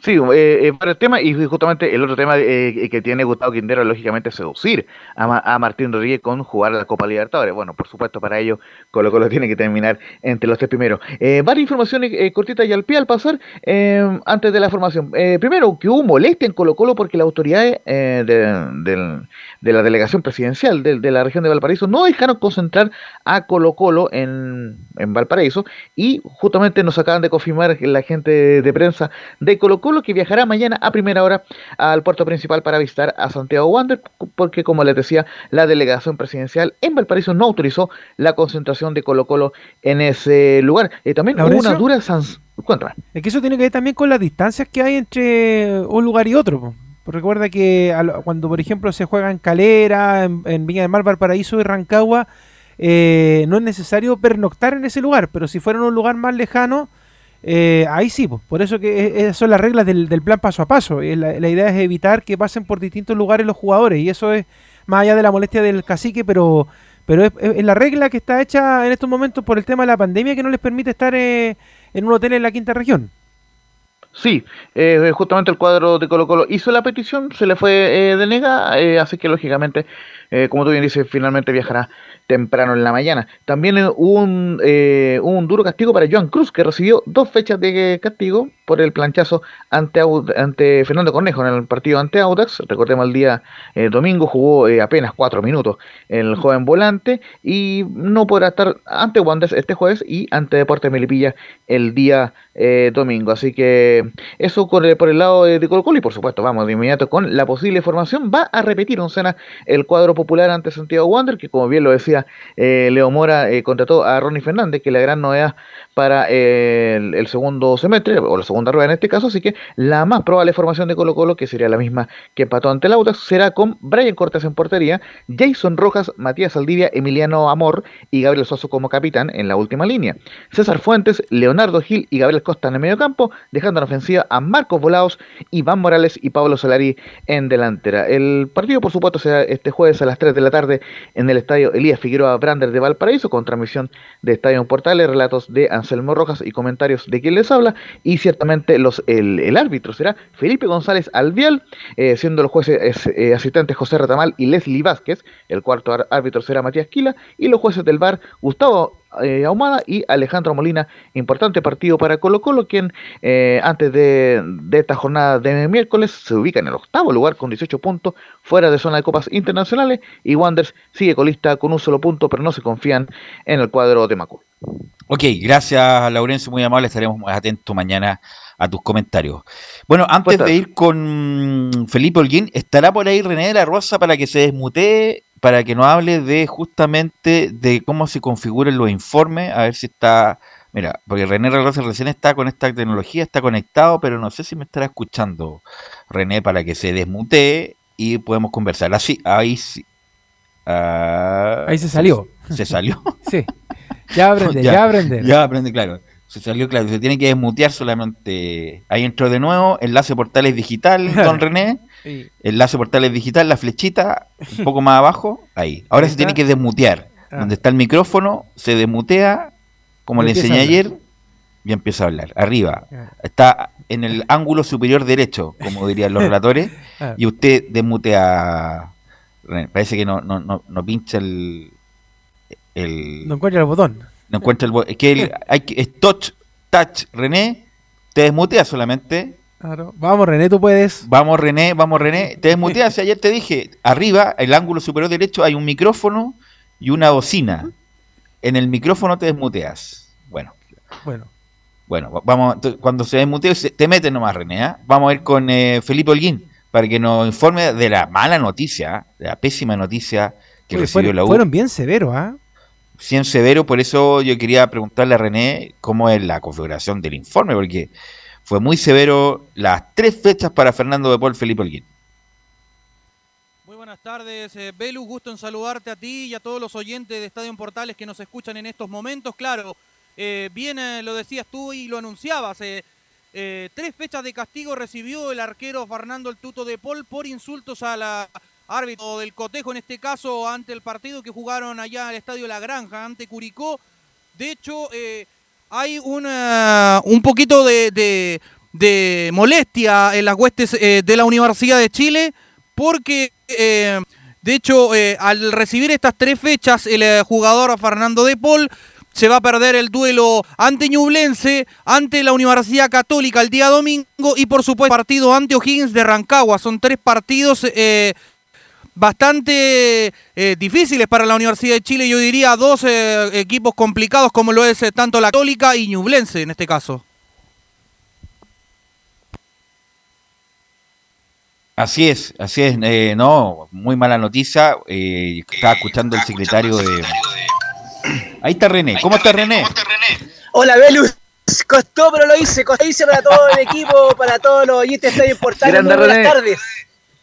Sí, eh, eh, varios temas y justamente el otro tema eh, que tiene Gustavo Quintero lógicamente seducir a, Martín Rodríguez con jugar la Copa Libertadores. Bueno, por supuesto para ello Colo Colo [LAUGHS] tiene que terminar entre los tres primeros. Eh, varias informaciones eh, cortitas y al pie al pasar antes de la formación. primero, que hubo molestia en Colo Colo porque las autoridades de, la delegación presidencial de, la región de Valparaíso no dejaron concentrar a Colo Colo en, en Valparaíso y justamente nos acaban de confirmar la gente de prensa de Colo Colo que viajará mañana a primera hora al puerto principal para visitar a Santiago Wander, porque como les decía, la delegación presidencial en Valparaíso no autorizó la concentración de Colo Colo en ese lugar. Y también hubo una dura sanción. Es que eso tiene que ver también con las distancias que hay entre un lugar y otro. Recuerda que cuando, por ejemplo, se juega en Calera, en, Viña del Mar, Valparaíso y Rancagua, eh, no es necesario pernoctar en ese lugar, pero si fuera en un lugar más lejano, eh, ahí sí, por eso que esas son las reglas del, plan paso a paso. Eh, la, idea es evitar que pasen por distintos lugares los jugadores y eso es más allá de la molestia del cacique, pero, pero es, la regla que está hecha en estos momentos por el tema de la pandemia que no les permite estar en un hotel en la quinta región. Sí, eh, justamente el cuadro de Colo Colo hizo la petición, se le fue eh, denegada, eh, así que lógicamente, eh, como tú bien dices, finalmente viajará temprano en la mañana. También hubo un, un duro castigo para Joan Cruz, que recibió dos fechas de castigo por el planchazo ante, ante Fernando Cornejo en el partido ante Audax. Recordemos el día domingo jugó apenas cuatro minutos el joven volante y no podrá estar ante Wanderers este jueves y ante Deportes Melipilla el día domingo. Así que eso por el lado de, Colo Colo y por supuesto vamos de inmediato con la posible formación. Va a repetir cena el cuadro popular ante Santiago Wander, que como bien lo decía eh, Leo Mora, eh, contrató a Ronnie Fernández, que la gran novedad para eh, el, segundo semestre, o la segunda rueda en este caso, así que la más probable formación de Colo Colo, que sería la misma que empató ante el Audax, será con Brian Cortés en portería, Jason Rojas, Matías Saldivia, Emiliano Amor y Gabriel Soso como capitán en la última línea. César Fuentes, Leonardo Gil y Gabriel Costa en el medio campo, dejando en a Marcos Volados, Iván Morales y Pablo Solari en delantera. El partido, por supuesto, será este jueves a las 3 de la tarde en el estadio Elías Figueroa Brander de Valparaíso, con transmisión de Estadio Portales, relatos de Anselmo Rojas y comentarios de quien les habla. Y ciertamente los, el, árbitro será Felipe González Alvial, eh, siendo los jueces eh, asistentes José Retamal y Leslie Vázquez. El cuarto árbitro será Matías Quila. Y los jueces del bar Gustavo eh, Ahumada y Alejandro Molina. Importante partido para Colo Colo, quien eh, antes de, esta jornada de miércoles se ubica en el octavo lugar con 18 puntos, fuera de zona de copas internacionales. Y Wanders sigue colista con un solo punto, pero no se confían en el cuadro de Macul. Ok, gracias Laurencio, muy amable. Estaremos atentos mañana a tus comentarios. Bueno, antes de ir con Felipe Holguín, ¿estará por ahí René de la Rosa para que se desmutee para que nos hable de justamente de cómo se configuran los informes, a ver si está, mira, porque René Rosa recién está con esta tecnología, está conectado, pero no sé si me estará escuchando René para que se desmutee y podemos conversar. Así, ahí sí. Ah, ahí se salió. ¿Se, salió? [LAUGHS] sí. Ya aprende, ya, [LAUGHS] ya aprende. Ya aprende, claro. Se salió claro, se tiene que desmutear solamente. Ahí entró de nuevo, enlace portales digital, don [LAUGHS] René. Enlace portales digital, la flechita, un poco más abajo, ahí. Ahora se tiene que desmutear. Ah. Donde está el micrófono, se desmutea, como le enseñé ayer, y empieza a hablar. Arriba. Está en el ángulo superior derecho, como dirían los relatores, [LAUGHS] ah. y usted desmutea. Parece que no, no, no, pincha el, el. No encuentra el botón. No encuentra el botón. Es que el, [LAUGHS] hay que, es touch, touch, René, te desmutea solamente Vamos, René, tú puedes. Vamos, René, vamos, René. Te desmuteas. ayer te dije, arriba, el ángulo superior derecho, hay un micrófono y una bocina. En el micrófono te desmuteas. Bueno. Bueno. Bueno, vamos, cuando se desmutee, te metes nomás, René. ¿ah? Vamos a ir con eh, Felipe Holguín para que nos informe de la mala noticia, ¿ah? de la pésima noticia que recibió la U. Fueron bien severos, ¿ah? Bien severo, por eso yo quería preguntarle a René cómo es la configuración del informe, porque fue muy severo las tres fechas para Fernando de Paul Felipe Olguín. Muy buenas tardes, eh, Belu, gusto en saludarte a ti y a todos los oyentes de Estadio Portales que nos escuchan en estos momentos. Claro, eh, bien eh, lo decías tú y lo anunciabas. tres fechas de castigo recibió el arquero Fernando el Tuto de Paul por insultos al árbitro del cotejo, en este caso ante el partido que jugaron allá al Estadio La Granja, ante Curicó. De hecho, hay una, un poquito de, molestia en las huestes eh, de la Universidad de Chile porque, eh, de hecho, eh, al recibir estas tres fechas, el jugador Fernando de Paul se va a perder el duelo ante Ñublense, ante la Universidad Católica el día domingo y por supuesto partido ante O'Higgins de Rancagua. Son tres partidos bastante eh, difíciles para la Universidad de Chile. Yo diría dos eh, equipos complicados como lo es eh, tanto la Católica y Ñublense en este caso. Así es, así es. Eh, no, muy mala noticia. Eh, estaba escuchando el secretario de. Ahí está René. ¿Cómo está René? Hola, Velus. Costó, pero lo hice. Costó hice para todo el equipo, para todos los oyentes de importantes. Muy buenas tardes.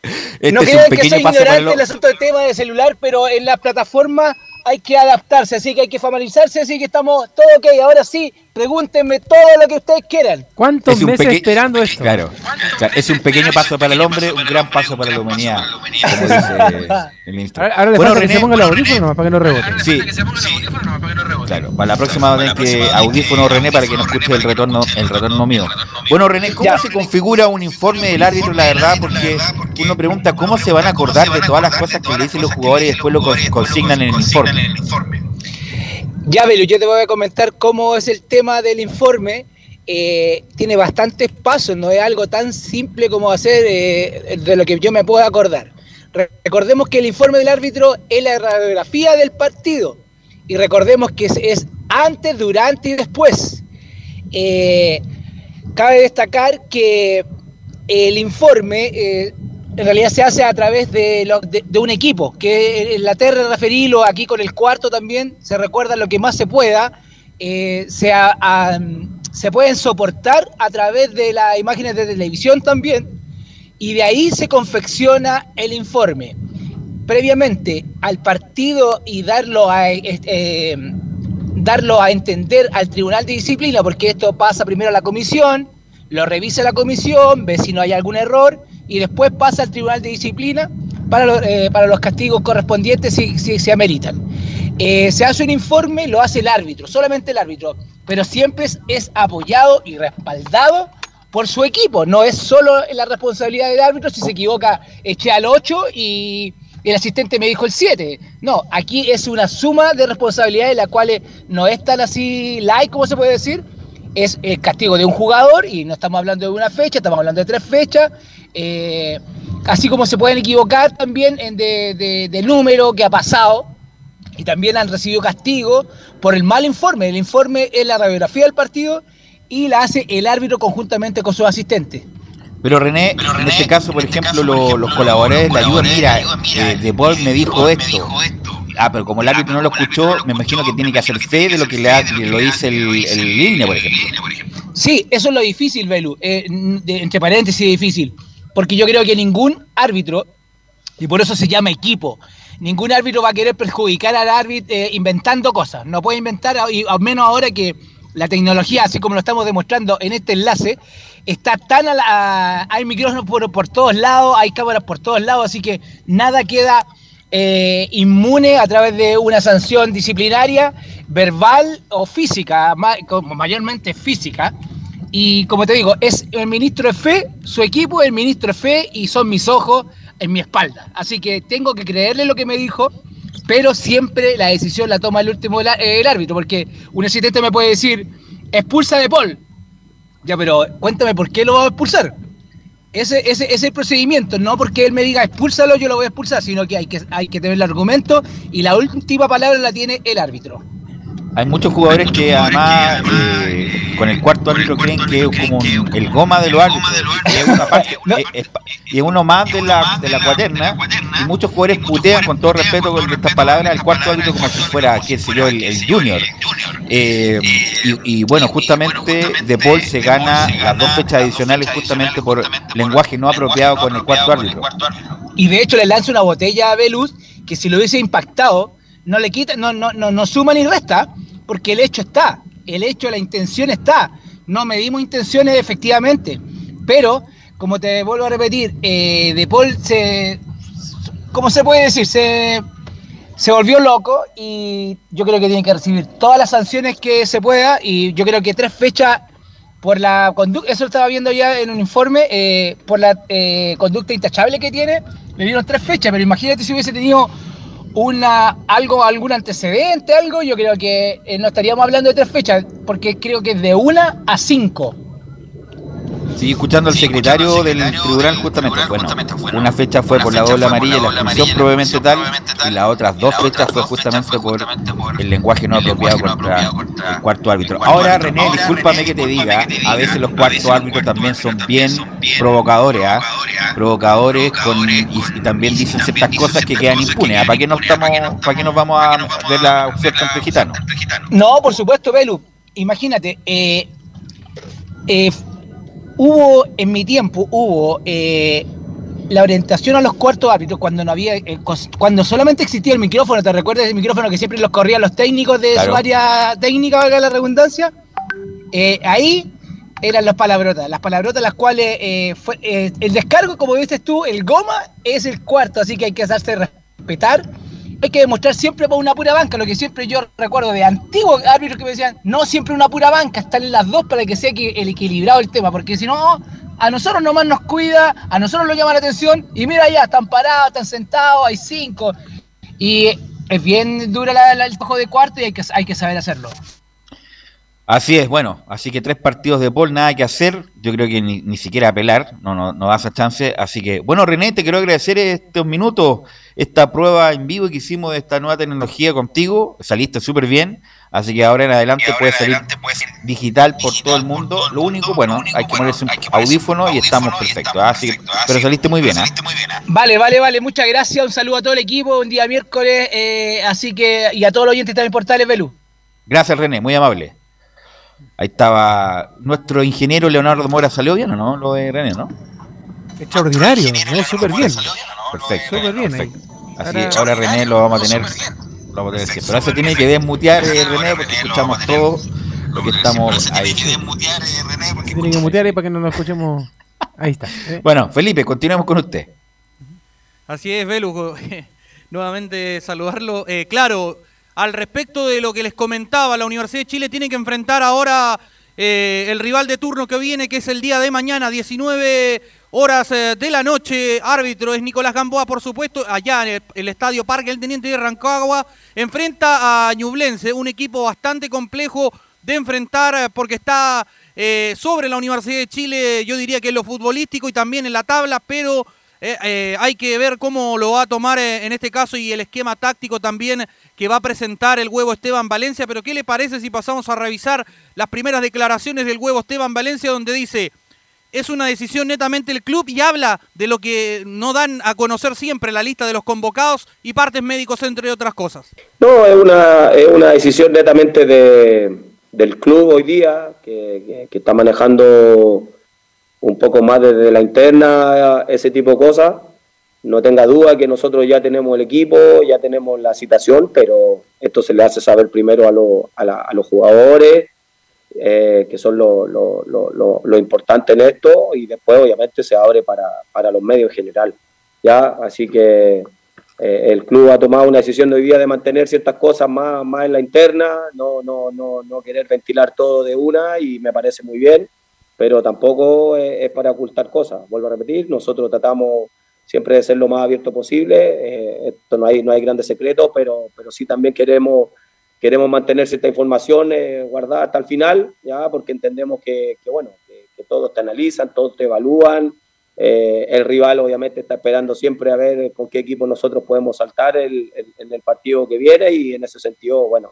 Este no crean que soy ignorante el- del asunto del tema de celular, pero en la plataforma hay que adaptarse, así que hay que familiarizarse, así que estamos todo ok. Ahora sí, pregúntenme todo lo que ustedes quieran. ¿Cuántos Es meses peque- esperando [LAUGHS] esto? Claro, es un pequeño paso para el hombre, un gran paso para la humanidad, como dice [LAUGHS] el ministro. Ahora, ahora le Bueno, falta que René, se ponga el audífono nomás para que no rebote. Sí. Claro, para la próxima vez que audífono René para que no escuche el retorno, el retorno mío. Bueno, René, ¿cómo se configura un informe del árbitro, la verdad? Porque uno pregunta cómo se van a acordar de todas las cosas que le dicen los jugadores y después lo cons- consignan en el informe. Ya, Belu, yo te voy a comentar cómo es el tema del informe. Eh, tiene bastantes pasos, no es algo tan simple como hacer eh, de lo que yo me puedo acordar. Re- Recordemos que el informe del árbitro es la radiografía del partido y recordemos que es, es antes, durante y después. Eh, cabe destacar que el informe en realidad se hace a través de, lo- de- un equipo, que en la terra referilo aquí con el cuarto también se recuerda lo que más se pueda, eh, se, se pueden soportar a través de las imágenes de televisión también, y de ahí se confecciona el informe. Previamente al partido y darlo a, eh, eh, darlo a entender al Tribunal de Disciplina, porque esto pasa primero a la comisión, lo revisa la comisión, ve si no hay algún error y después pasa al Tribunal de Disciplina para, eh, para los castigos correspondientes si, si se ameritan. Eh, se hace un informe, lo hace el árbitro, solamente el árbitro, pero siempre es, es apoyado y respaldado por su equipo. No es solo la responsabilidad del árbitro, si se equivoca eché al 8 y el asistente me dijo el 7. No, aquí es una suma de responsabilidades, la cual no es tan así light, como se puede decir. Es el castigo de un jugador y no estamos hablando de una fecha, estamos hablando de tres fechas. eh, así como se pueden equivocar también en de, de- de número que ha pasado y también han recibido castigo por el mal informe. El informe es la radiografía del partido y la hace el árbitro conjuntamente con sus asistentes. Pero René, en este caso, por ejemplo, lo- los colaboradores le ayudan, mira, eh, De Paul me dijo esto. Ah, pero como el árbitro no lo escuchó, me imagino que tiene que hacer fe de lo que le, ha- que lo dice el, el línea, por ejemplo. Sí, eso es lo difícil, Belu. eh, de- entre paréntesis, difícil. Porque yo creo que ningún árbitro, y por eso se llama equipo, ningún árbitro va a querer perjudicar al árbitro eh, inventando cosas. No puede inventar, y al menos ahora que la tecnología, así como lo estamos demostrando en este enlace, está tan a la, hay micrófonos por, por todos lados, hay cámaras por todos lados, así que nada queda eh, inmune a través de una sanción disciplinaria, verbal o física, mayormente física. Y como te digo, es el ministro de fe, su equipo, el ministro de fe, y son mis ojos en mi espalda. Así que tengo que creerle lo que me dijo, pero siempre la decisión la toma el último el árbitro, porque un asistente me puede decir, expulsa de Paul. Ya, pero cuéntame por qué lo va a expulsar. Ese, ese, ese procedimiento, no porque él me diga expúlsalo, yo lo voy a expulsar, sino que hay que, hay que tener el argumento y la última palabra la tiene el árbitro. Hay muchos jugadores que además eh, con el cuarto árbitro creen que es como un- el goma de los árbitros. Y es, una parte- [LAUGHS] es- es pa- y es uno más de la, de la cuaterna. Y muchos jugadores putean, con todo respeto con estas palabras, el cuarto árbitro como si fuera, qué sé yo, el, el junior. Eh, y, y bueno, justamente De Paul se gana las dos fechas adicionales justamente por lenguaje no apropiado con el cuarto árbitro. Y de hecho le lanza una botella a Velus que si lo hubiese impactado, no le quita, no, no, no, no suma ni resta, porque el hecho está, el hecho, la intención está. No medimos intenciones efectivamente. Pero, como te vuelvo a repetir, eh, De Paul se. ¿Cómo se puede decir? Se, se volvió loco y yo creo que tiene que recibir todas las sanciones que se pueda. Y yo creo que tres fechas por la conducta, eso lo estaba viendo ya en un informe, eh, por la eh, conducta intachable que tiene, le dieron tres fechas, pero imagínate si hubiese tenido una algo algún antecedente, algo, yo creo que eh, no estaríamos hablando de tres fechas, porque creo que es de una a cinco. Sí, escuchando al secretario del tribunal justamente, bueno, una fecha fue por la doble amarilla y la expulsión probablemente tal, y las otras dos fechas fue justamente por el lenguaje no apropiado contra el cuarto árbitro. Ahora, René, discúlpame que te diga, a veces los cuartos árbitros también son bien provocadores, ¿ah? Provocadores con, y, también dicen ciertas cosas que quedan impunes. ¿ah? ¿Para qué, no estamos, ¿Para qué nos vamos a ver la oferta entre gitanos? No, por supuesto, Belu. Imagínate, eh, eh, hubo en mi tiempo, hubo eh, la orientación a los cuartos árbitros cuando no había, eh, cuando solamente existía el micrófono, ¿te recuerdas el micrófono que siempre los corrían los técnicos de su área técnica, valga la redundancia? Eh, ahí eran las palabrotas, las palabrotas las cuales fue, el descargo, como viste tú, el goma es el cuarto, así que hay que hacerse respetar hay que demostrar siempre por una pura banca, lo que siempre yo recuerdo de antiguos árbitros que me decían, no siempre una pura banca, están las dos para que sea el equilibrado el tema, porque si no, a nosotros nomás nos cuida, a nosotros nos llama la atención, y mira ya, están parados, están sentados, hay cinco, y es bien dura el trabajo de cuarto y hay que, hay que saber hacerlo. Así es, bueno, así que tres partidos de Paul, nada que hacer, yo creo que ni, siquiera apelar, no, no, no das a chance, así que, bueno René, te quiero agradecer estos minutos, esta prueba en vivo que hicimos de esta nueva tecnología contigo, saliste súper bien, así que ahora en adelante puedes salir digital por todo el mundo, lo único, bueno, hay que ponerse un audífono y estamos perfectos, así que, pero saliste muy bien, ¿eh? Vale, vale, vale, muchas gracias, un saludo a todo el equipo, un día miércoles, eh, así que, y a todos los oyentes también portales, Belú. Gracias René, muy amable. Ahí estaba nuestro ingeniero Leonardo Mora, ¿salió bien o no? Lo de René, ¿no? Extraordinario, súper bien. Perfecto. Súper bien. Así ahora, ahora René lo vamos a tener. Lo vamos a tener siempre. Ahora se tiene que desmutear eh, René porque escuchamos todo lo que estamos ahí. Tiene que mutear ahí para que no nos escuchemos. Ahí está. ¿eh? Bueno, Felipe, continuemos con usted. Así es, Velu. [LAUGHS] Nuevamente saludarlo. Eh, claro, al respecto de lo que les comentaba, la Universidad de Chile tiene que enfrentar ahora eh, el rival de turno que viene, que es el día de mañana, 19 horas eh, de la noche. Árbitro es Nicolás Gamboa, por supuesto, allá en el, Estadio Parque, el Teniente de Rancagua. Enfrenta a Ñublense, un equipo bastante complejo de enfrentar eh, porque está sobre la Universidad de Chile, yo diría que en lo futbolístico y también en la tabla, pero hay que ver cómo lo va a tomar en este caso y el esquema táctico también que va a presentar el huevo Esteban Valencia, pero ¿qué le parece si pasamos a revisar las primeras declaraciones del huevo Esteban Valencia donde dice, es una decisión netamente del club y habla de lo que no dan a conocer siempre la lista de los convocados y partes médicos, entre otras cosas? No, es una, es una decisión netamente de, del club hoy día, que, que está manejando un poco más desde la interna ese tipo de cosas no tenga duda que nosotros ya tenemos el equipo, ya tenemos la citación, pero esto se le hace saber primero a, a, los jugadores, eh, que son lo, lo, lo, lo, importante en esto, y después obviamente se abre para, para los medios en general. ¿ya? Así que eh, el club ha tomado una decisión de hoy día de mantener ciertas cosas más, más en la interna, no, no, no, no querer ventilar todo de una, y me parece muy bien, pero tampoco es para ocultar cosas. Vuelvo a repetir, nosotros tratamos siempre de ser lo más abierto posible. Eh, esto no hay, no hay grandes secretos, pero, pero sí también queremos, queremos mantener cierta información eh, guardada hasta el final, ya porque entendemos que, bueno, que, todos te analizan, todos te evalúan. Eh, el rival obviamente está esperando siempre a ver con qué equipo nosotros podemos saltar el, en el partido que viene y en ese sentido, bueno,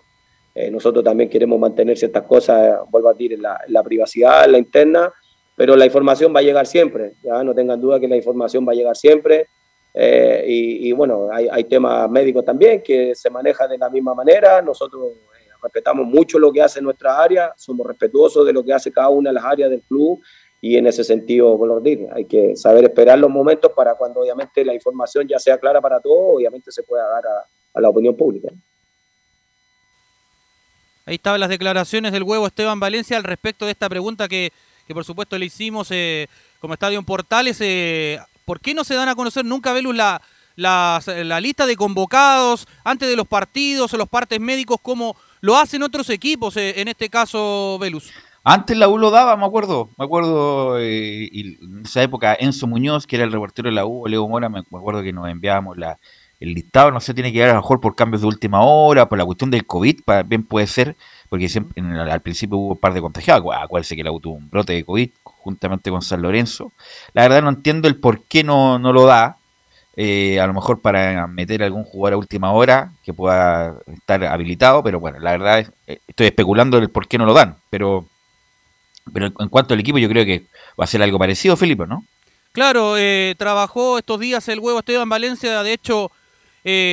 nosotros también queremos mantener ciertas cosas, vuelvo a decir, en la, privacidad, en la interna, pero la información va a llegar siempre, ya no tengan duda que la información va a llegar siempre. Eh, y, bueno, hay, temas médicos también que se manejan de la misma manera. Nosotros eh, respetamos mucho lo que hace nuestra área, somos respetuosos de lo que hace cada una de las áreas del club y en ese sentido, bueno, hay que saber esperar los momentos para cuando obviamente la información ya sea clara para todos, obviamente se pueda dar a la opinión pública. Ahí estaban las declaraciones del huevo Esteban Valencia al respecto de esta pregunta que que por supuesto le hicimos eh, como Estadio en Portales. Eh, ¿Por qué no se dan a conocer nunca, Velus, la, la, lista de convocados antes de los partidos o los partes médicos como lo hacen otros equipos, eh, en este caso, Velus? Antes la U lo daba, me acuerdo, me acuerdo, y en esa época Enzo Muñoz, que era el reportero de la U, Leo Mora, me acuerdo que nos enviábamos la, el listado, no sé, tiene que ir a lo mejor por cambios de última hora, por la cuestión del COVID, bien puede ser, porque siempre, al principio hubo un par de contagiados, acuérdense que la tuvo un brote de COVID juntamente con San Lorenzo. La verdad no entiendo el por qué no, no lo da. Eh, a lo mejor para meter algún jugador a última hora que pueda estar habilitado, pero bueno, la verdad es, eh, estoy especulando el por qué no lo dan, pero, pero en cuanto al equipo yo creo que va a ser algo parecido, Felipe, ¿no? Claro, eh, trabajó estos días el huevo Esteban Valencia, de hecho,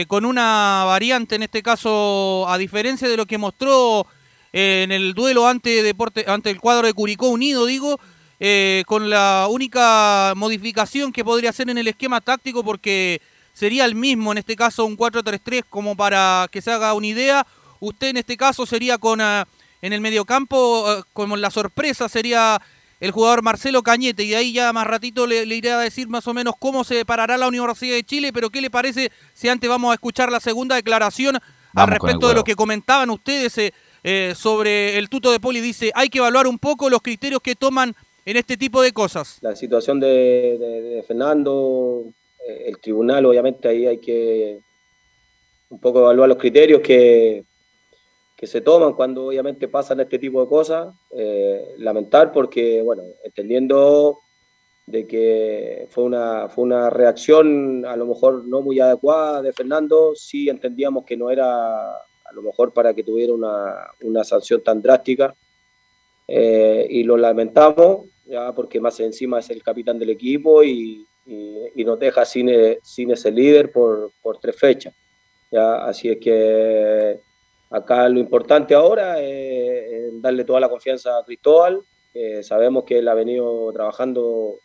con una variante, en este caso, a diferencia de lo que mostró en el duelo ante, deporte, ante el cuadro de Curicó Unido, digo, eh, con la única modificación que podría hacer en el esquema táctico, porque sería el mismo, en este caso un 4-3-3, como para que se haga una idea. Usted en este caso sería con en el mediocampo, como la sorpresa sería el jugador Marcelo Cañete, y de ahí ya más ratito le, iré a decir más o menos cómo se parará la Universidad de Chile, pero ¿qué le parece si antes vamos a escuchar la segunda declaración al respecto de lo que comentaban ustedes? Eh, eh, sobre el tuto de Poli dice, hay que evaluar un poco los criterios que toman en este tipo de cosas. La situación de, Fernando, eh, el tribunal, obviamente ahí hay que un poco evaluar los criterios que, que se toman cuando obviamente pasan este tipo de cosas. Eh, lamentar porque, bueno, entendiendo de que fue una, fue una reacción a lo mejor no muy adecuada de Fernando, sí entendíamos que no era a lo mejor para que tuviera una, sanción tan drástica. Eh, y lo lamentamos, ya porque más encima es el capitán del equipo y, nos deja sin, sin ese líder por, tres fechas. ¿ya? Así es que acá lo importante ahora es, darle toda la confianza a Cristóbal. sabemos que él ha venido trabajando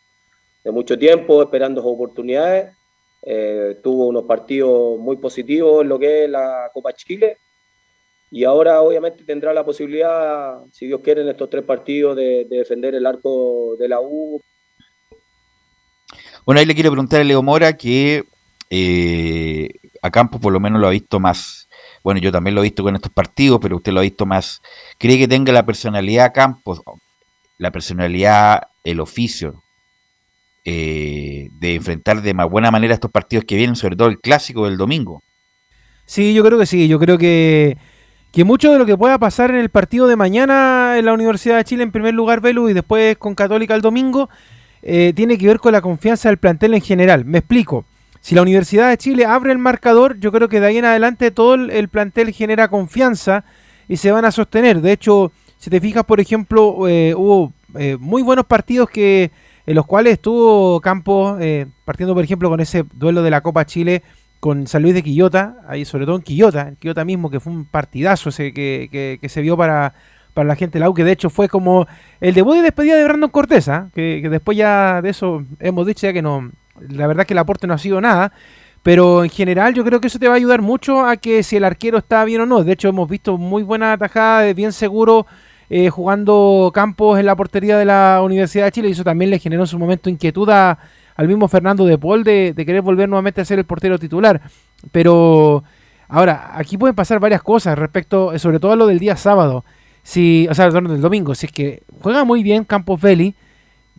de mucho tiempo, esperando oportunidades. Eh, tuvo unos partidos muy positivos en lo que es la Copa Chile y ahora obviamente tendrá la posibilidad, si Dios quiere, en estos tres partidos de, defender el arco de la U. Bueno, ahí le quiero preguntar a Leo Mora que eh, a Campos por lo menos lo ha visto más. Bueno, yo también lo he visto con estos partidos, pero usted lo ha visto más. ¿Cree que tenga la personalidad Campos, la personalidad, el oficio eh, de enfrentar de más buena manera estos partidos que vienen, sobre todo el clásico del domingo? Sí, yo creo que sí. Yo creo que que mucho de lo que pueda pasar en el partido de mañana en la Universidad de Chile, en primer lugar, Velu, y después con Católica el domingo, eh, tiene que ver con la confianza del plantel en general. Me explico. Si la Universidad de Chile abre el marcador, yo creo que de ahí en adelante todo el, plantel genera confianza y se van a sostener. De hecho, si te fijas, por ejemplo, eh, hubo eh, muy buenos partidos que en los cuales estuvo Campos partiendo, por ejemplo, con ese duelo de la Copa Chile con San Luis de Quillota, ahí sobre todo en Quillota, en Quillota mismo, que fue un partidazo ese que, que, se vio para, para la gente de la U, que de hecho fue como el debut y despedida de Brandon Cortés, que, después ya de eso hemos dicho ya que no, la verdad que el aporte no ha sido nada, pero en general yo creo que eso te va a ayudar mucho a que si el arquero está bien o no, de hecho hemos visto muy buena atajada, bien seguro, eh, jugando campos en la portería de la Universidad de Chile, y eso también le generó en su momento inquietud a al mismo Fernando de Paul de, querer volver nuevamente a ser el portero titular. Pero ahora, aquí pueden pasar varias cosas respecto, sobre todo a lo del día sábado. Si, o sea, del domingo. Si es que juega muy bien Campos Belli,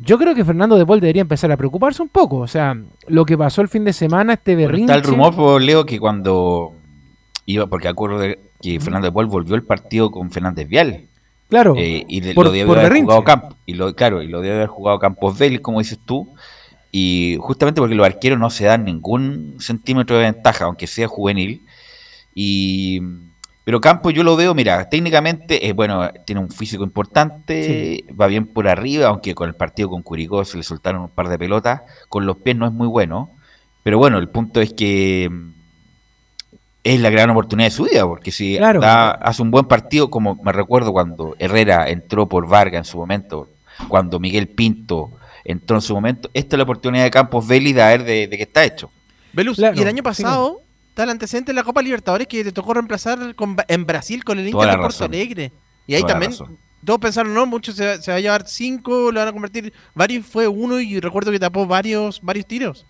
yo creo que Fernando de Paul debería empezar a preocuparse un poco. O sea, lo que pasó el fin de semana, este berrinche. está el rumor, pues, Leo, que cuando iba, porque acuerdo de que Fernando de Paul volvió el partido con Fernández Vial. Claro. Eh, y lo debe haber jugado Camp, y lo, claro, y lo debe haber jugado Campos Belli, como dices tú. Y justamente porque los arqueros no se dan ningún centímetro de ventaja, aunque sea juvenil. Y, pero Campos yo lo veo, mira, técnicamente, es bueno, tiene un físico importante, va bien por arriba, aunque con el partido con Curicó se le soltaron un par de pelotas, con los pies no es muy bueno. Pero bueno, el punto es que mm, es la gran oportunidad de su vida, porque si hace un buen partido, como me recuerdo cuando Herrera entró por Vargas en su momento, cuando Miguel Pinto entró en su momento. Esta es la oportunidad de Campos Vélez de ver de, qué está hecho. y el año pasado está el antecedente de la Copa Libertadores que le tocó reemplazar en Brasil con el Inter de Porto Alegre. Y ahí también todos pensaron, no, muchos se, va a llevar cinco, lo van a convertir. Varios fue uno y recuerdo que tapó varios, varios tiros.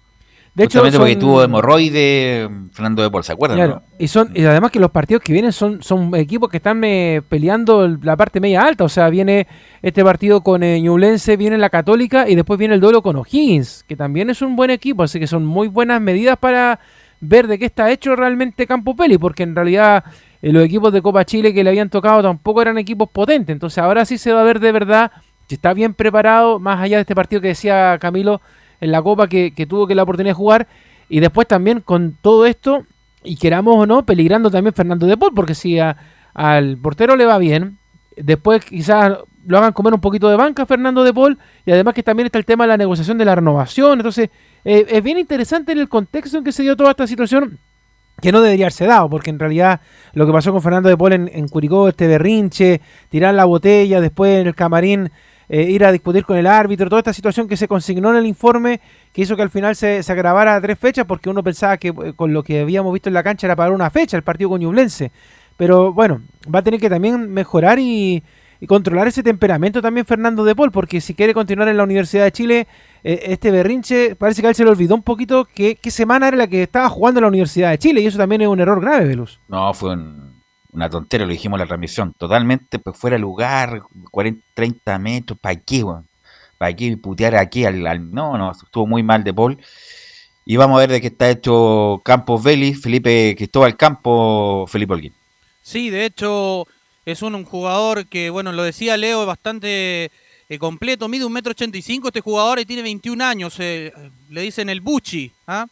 De hecho, porque tuvo hemorroide Fernando de Paul, ¿se acuerdan? y, son, y además que los partidos que vienen son, son equipos que están eh, peleando la parte media alta. O sea, viene este partido con eh, Ñublense, viene la Católica y después viene el duelo con O'Higgins, que también es un buen equipo. Así que son muy buenas medidas para ver de qué está hecho realmente Campo Peli, porque en realidad eh, los equipos de Copa Chile que le habían tocado tampoco eran equipos potentes. Entonces ahora sí se va a ver de verdad si está bien preparado, más allá de este partido que decía Camilo en la Copa que, tuvo que la oportunidad de jugar, y después también con todo esto, y queramos o no, peligrando también Fernando de Paul, porque si al portero le va bien, después quizás lo hagan comer un poquito de banca Fernando de Paul, y además que también está el tema de la negociación de la renovación, entonces eh, es bien interesante en el contexto en que se dio toda esta situación, que no debería haberse dado, porque en realidad lo que pasó con Fernando de Paul en, Curicó, este berrinche, tirar la botella, después en el camarín eh, ir a discutir con el árbitro, toda esta situación que se consignó en el informe, que hizo que al final se, se agravara a tres fechas, porque uno pensaba que eh, con lo que habíamos visto en la cancha era para una fecha el partido con Ñublense. Pero bueno, va a tener que también mejorar y, y controlar ese temperamento también Fernando de Paul, porque si quiere continuar en la Universidad de Chile, eh, este berrinche, parece que a él se le olvidó un poquito qué semana era la que estaba jugando en la Universidad de Chile, y eso también es un error grave, Velus. No, fue una tontera, lo dijimos en la transmisión, totalmente pues fuera de lugar, 40, 30 metros, ¿para qué, ¿Para qué putear aquí al, No, no, estuvo muy mal de Paul. Y vamos a ver de qué está hecho Campos Vélez, Felipe Cristóbal Campo, Felipe Holguín. Sí, de hecho, es un, jugador que, bueno, lo decía Leo, bastante eh, completo, mide un metro ochenta y cinco este jugador y tiene 21 años, eh, le dicen el Buchi, ¿ah?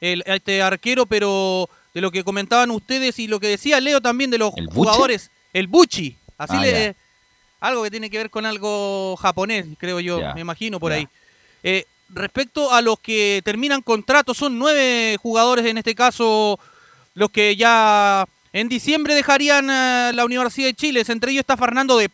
el, este arquero, pero de lo que comentaban ustedes y lo que decía Leo también de los jugadores, el Buchi, así ah, le... Algo que tiene que ver con algo japonés, creo yo, me imagino por ahí. Eh, respecto a los que terminan contratos, son nueve jugadores en este caso los que ya en diciembre dejarían eh, la Universidad de Chile. Entre ellos está Fernando de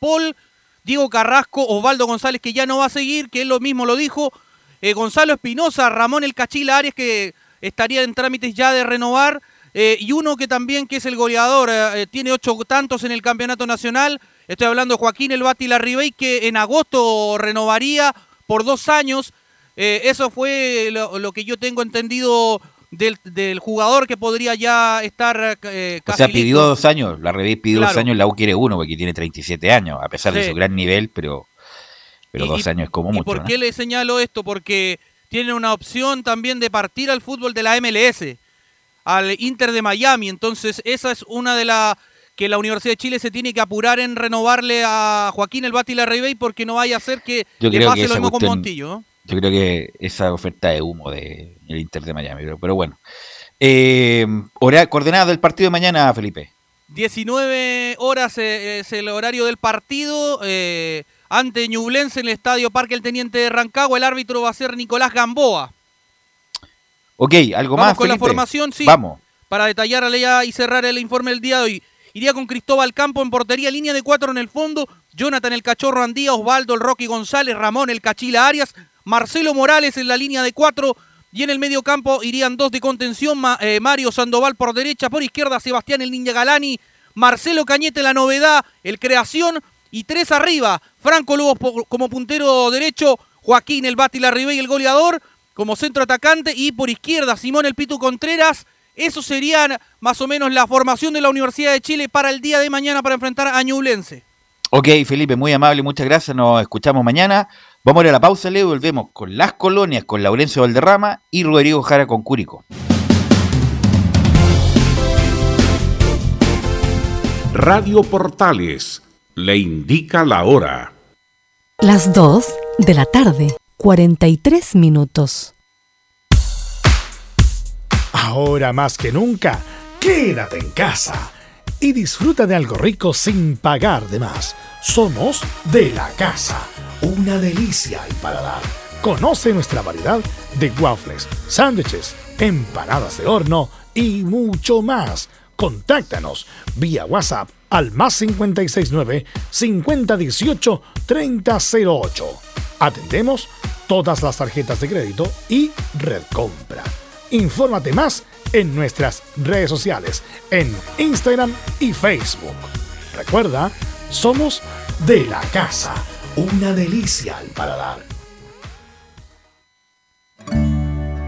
Diego Carrasco, Osvaldo González, que ya no va a seguir, que él lo mismo lo dijo. Eh, Gonzalo Espinosa, Ramón El Cachila Arias, que estaría en trámites ya de renovar. Eh, y uno que también, que es el goleador, tiene ocho tantos en el campeonato nacional. Estoy hablando de Joaquín El Bati Larribey, que en agosto renovaría por dos años. eso fue lo, que yo tengo entendido del, jugador que podría ya estar eh, casi O sea, pidió dos años, la Revés pidió dos años, la U quiere uno porque tiene 37 años, a pesar de su gran nivel, pero, pero dos años es como mucho. ¿Y por qué le señalo esto? Porque tiene una opción también de partir al fútbol de la MLS, al Inter de Miami, entonces esa es una de las que la Universidad de Chile se tiene que apurar en renovarle a Joaquín el Bati Larribey porque no vaya a ser que le pase lo mismo con Montillo. Yo creo que esa oferta de humo de el Inter de Miami, pero, bueno. Eh, coordenada del partido de mañana, Felipe. 19 horas eh, es el horario del partido. Eh, ante Ñublense en el Estadio Parque el Teniente de Rancagua. El árbitro va a ser Nicolás Gamboa. Ok, ¿algo Vamos más? con la formación, sí. Vamos. Para detallar y cerrar el informe del día de hoy. Iría con Cristóbal Campo en portería, línea de cuatro en el fondo. Jonathan el Cachorro Andía, Osvaldo el Rocky González, Ramón el Cachila Arias, Marcelo Morales en la línea de cuatro y en el medio campo irían dos de contención, eh, Mario Sandoval por derecha, por izquierda Sebastián el Niña Galani, Marcelo Cañete la novedad, el creación y tres arriba, Franco Lobos como puntero derecho, Joaquín el Bati y el goleador como centro atacante y por izquierda Simón el Pitu Contreras. Eso serían más o menos la formación de la Universidad de Chile para el día de mañana para enfrentar a Ñublense. Ok, Felipe, muy amable, muchas gracias. Nos escuchamos mañana. Vamos a ir a la pausa, Leo, y volvemos con las colonias, con Laurencio Valderrama y Rodrigo Jara con Cúrico. Radio Portales le indica la hora. Las 2 de la tarde, 43 minutos. Ahora más que nunca, quédate en casa y disfruta de algo rico sin pagar de más. Somos de la casa, una delicia al paladar. Conoce nuestra variedad de waffles, sándwiches, empanadas de horno y mucho más. Contáctanos vía WhatsApp al más 569 5018 3008. Atendemos todas las tarjetas de crédito y red compra. Infórmate más en nuestras redes sociales, en Instagram y Facebook. Recuerda, somos de la casa, una delicia al paladar.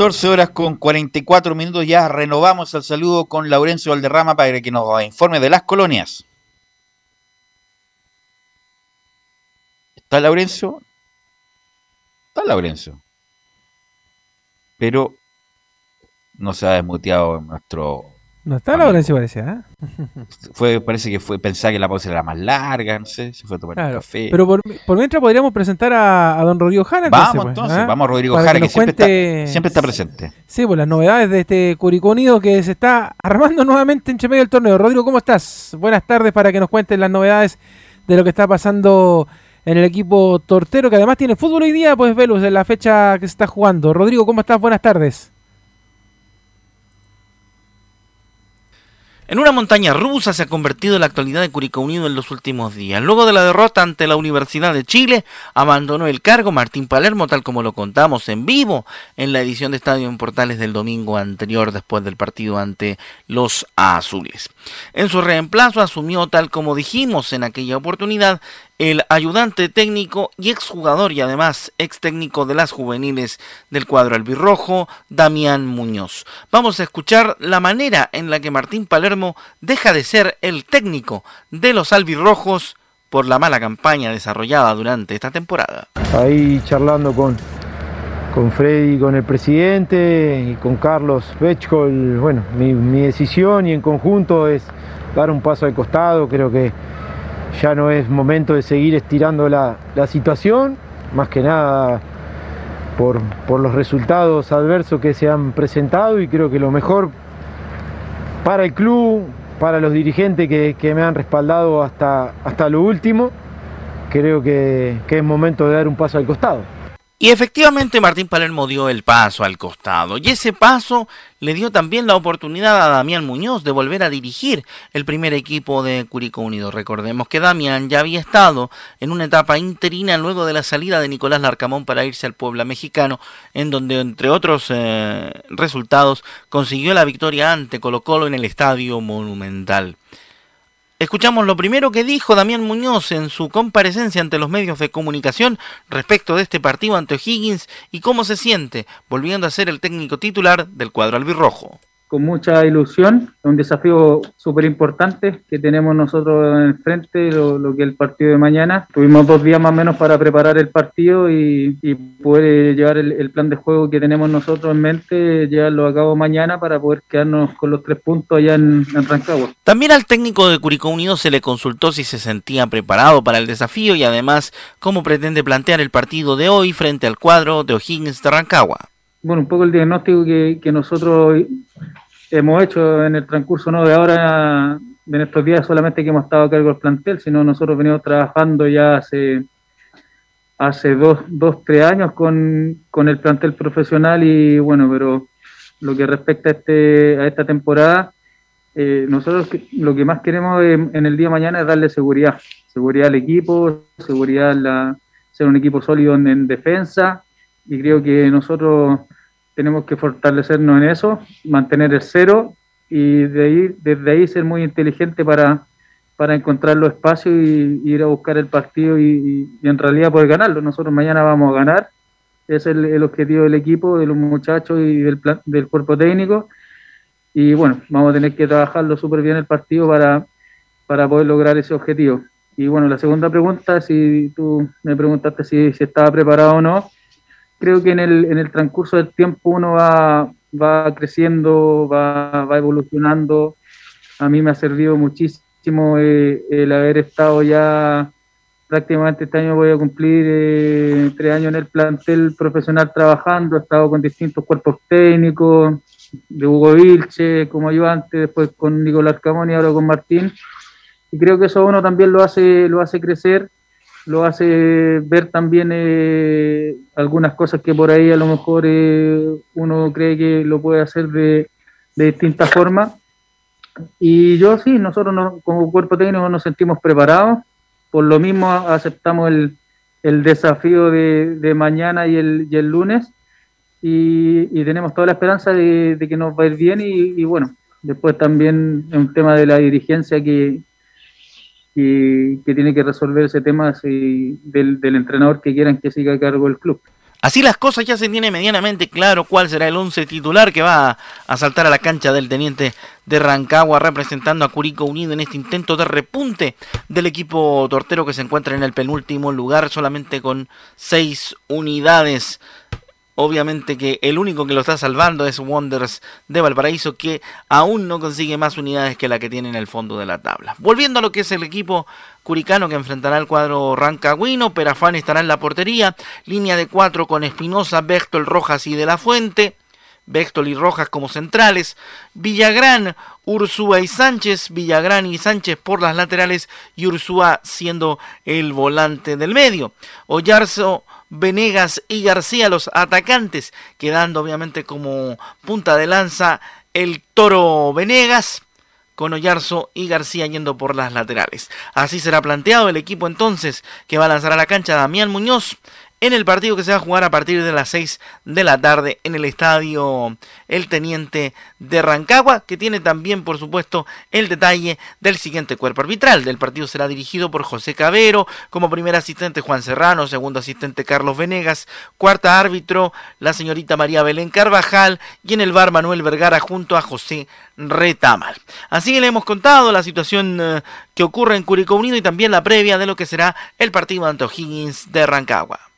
14 horas con 44 minutos ya renovamos el saludo con Laurencio Valderrama para que nos informe de las colonias. ¿Está Laurencio? Está Laurencio. Pero no se ha desmuteado nuestro no está la Valencia parece, ¿eh? Fue, parece que fue pensar que la pausa era más larga, no sé, se fue a tomar un café. Pero por, mientras podríamos presentar a, don Rodrigo Jara. Vamos pues, entonces, ¿ah? vamos a Rodrigo Jara, que, siempre, está, siempre, está, presente. Sí, pues las novedades de este Curicó Unido que se está armando nuevamente en medio del torneo. Rodrigo, ¿cómo estás? Buenas tardes para que nos cuentes las novedades de lo que está pasando en el equipo tortero, que además tiene fútbol hoy día, pues Velus, en la fecha que se está jugando. Rodrigo, ¿cómo estás? Buenas tardes. En una montaña rusa se ha convertido la actualidad de Curicó Unido en los últimos días. Luego de la derrota ante la Universidad de Chile, abandonó el cargo Martín Palermo, tal como lo contamos en vivo en la edición de Estadio en Portales del domingo anterior, después del partido ante los Azules. En su reemplazo asumió, tal como dijimos en aquella oportunidad, el ayudante técnico y exjugador y además ex técnico de las juveniles del cuadro albirrojo, Damián Muñoz. Vamos a escuchar la manera en la que Martín Palermo deja de ser el técnico de los albirrojos por la mala campaña desarrollada durante esta temporada. Ahí charlando con, con Freddy, con el presidente y con Carlos Bechkol, bueno, mi, mi decisión y en conjunto es dar un paso al costado, creo que ya no es momento de seguir estirando la, situación, más que nada por, los resultados adversos que se han presentado y creo que lo mejor para el club, para los dirigentes que, me han respaldado hasta, hasta lo último, creo que, que es momento de dar un paso al costado. Y efectivamente Martín Palermo dio el paso al costado. Y ese paso le dio también la oportunidad a Damián Muñoz de volver a dirigir el primer equipo de Curicó Unido. Recordemos que Damián ya había estado en una etapa interina luego de la salida de Nicolás Larcamón para irse al Puebla mexicano, en donde entre otros eh, resultados consiguió la victoria ante Colo Colo en el Estadio Monumental. Escuchamos lo primero que dijo Damián Muñoz en su comparecencia ante los medios de comunicación respecto de este partido ante O'Higgins y cómo se siente volviendo a ser el técnico titular del cuadro albirrojo con mucha ilusión, un desafío súper importante que tenemos nosotros en el frente, lo, que es el partido de mañana. Tuvimos dos días más o menos para preparar el partido y, poder llevar el, plan de juego que tenemos nosotros en mente, llevarlo a cabo mañana para poder quedarnos con los tres puntos allá en, en Rancagua. También al técnico de Curicó Unido se le consultó si se sentía preparado para el desafío y además cómo pretende plantear el partido de hoy frente al cuadro de O'Higgins de Rancagua bueno, un poco el diagnóstico que, que, nosotros hemos hecho en el transcurso no de ahora, en estos días solamente que hemos estado a cargo del plantel, sino nosotros venimos trabajando ya hace, hace dos, dos tres años con, con, el plantel profesional y bueno, pero lo que respecta a, este, a esta temporada, eh, nosotros lo que más queremos en, el día de mañana es darle seguridad, seguridad al equipo, seguridad la, ser un equipo sólido en, defensa y creo que nosotros tenemos que fortalecernos en eso, mantener el cero y de ahí, desde ahí ser muy inteligente para, para encontrar los espacios y, ir a buscar el partido y, en realidad poder ganarlo. Nosotros mañana vamos a ganar, ese es el, objetivo del equipo, de los muchachos y del, del cuerpo técnico. Y bueno, vamos a tener que trabajarlo súper bien el partido para, para poder lograr ese objetivo. Y bueno, la segunda pregunta, si tú me preguntaste si, si estaba preparado o no, creo que en el, en el transcurso del tiempo uno va, va creciendo, va, va evolucionando. A mí me ha servido muchísimo eh, el haber estado ya prácticamente este año voy a cumplir eh, tres años en el plantel profesional trabajando, he estado con distintos cuerpos técnicos, de Hugo Vilche como ayudante, después con Nicolás Camón y ahora con Martín. Y creo que eso uno también lo hace, lo hace crecer, lo hace ver también eh, algunas cosas que por ahí a lo mejor uno cree que lo puede hacer de, de distintas formas. Y yo sí, nosotros como cuerpo técnico nos sentimos preparados, por lo mismo aceptamos el, el desafío de, de, mañana y el, y el lunes y, y, tenemos toda la esperanza de, de, que nos va a ir bien y, y bueno, después también es un tema de la dirigencia que, que, tiene que resolver ese tema si, del, del entrenador que quieran que siga a cargo el club. Así las cosas ya se tiene medianamente claro cuál será el once titular que va a saltar a la cancha del teniente de Rancagua representando a Curico Unido en este intento de repunte del equipo tortero que se encuentra en el penúltimo lugar solamente con seis unidades. Obviamente que el único que lo está salvando es Wonders de Valparaíso, que aún no consigue más unidades que la que tiene en el fondo de la tabla. Volviendo a lo que es el equipo curicano que enfrentará el cuadro rancagüino, Perafán estará en la portería, línea de cuatro con Espinosa, Béctol, Rojas y De la Fuente. Béctol y Rojas como centrales, Villagrán, Ursúa y Sánchez, Villagrán y Sánchez por las laterales y Ursúa siendo el volante del medio. Ollarzo, Venegas y García los atacantes, quedando obviamente como punta de lanza el Toro Venegas con Ollarzo y García yendo por las laterales. Así será planteado el equipo entonces que va a lanzar a la cancha Damián Muñoz, en el partido que se va a jugar a partir de las 6 de la tarde en el estadio El Teniente de Rancagua, que tiene también, por supuesto, el detalle del siguiente cuerpo arbitral. Del partido será dirigido por José Cabero, como primer asistente Juan Serrano, segundo asistente Carlos Venegas, cuarta árbitro la señorita María Belén Carvajal y en el bar Manuel Vergara junto a José Retamal. Así le hemos contado la situación eh, que ocurre en Curicó Unido y también la previa de lo que será el partido ante O'Higgins de Rancagua.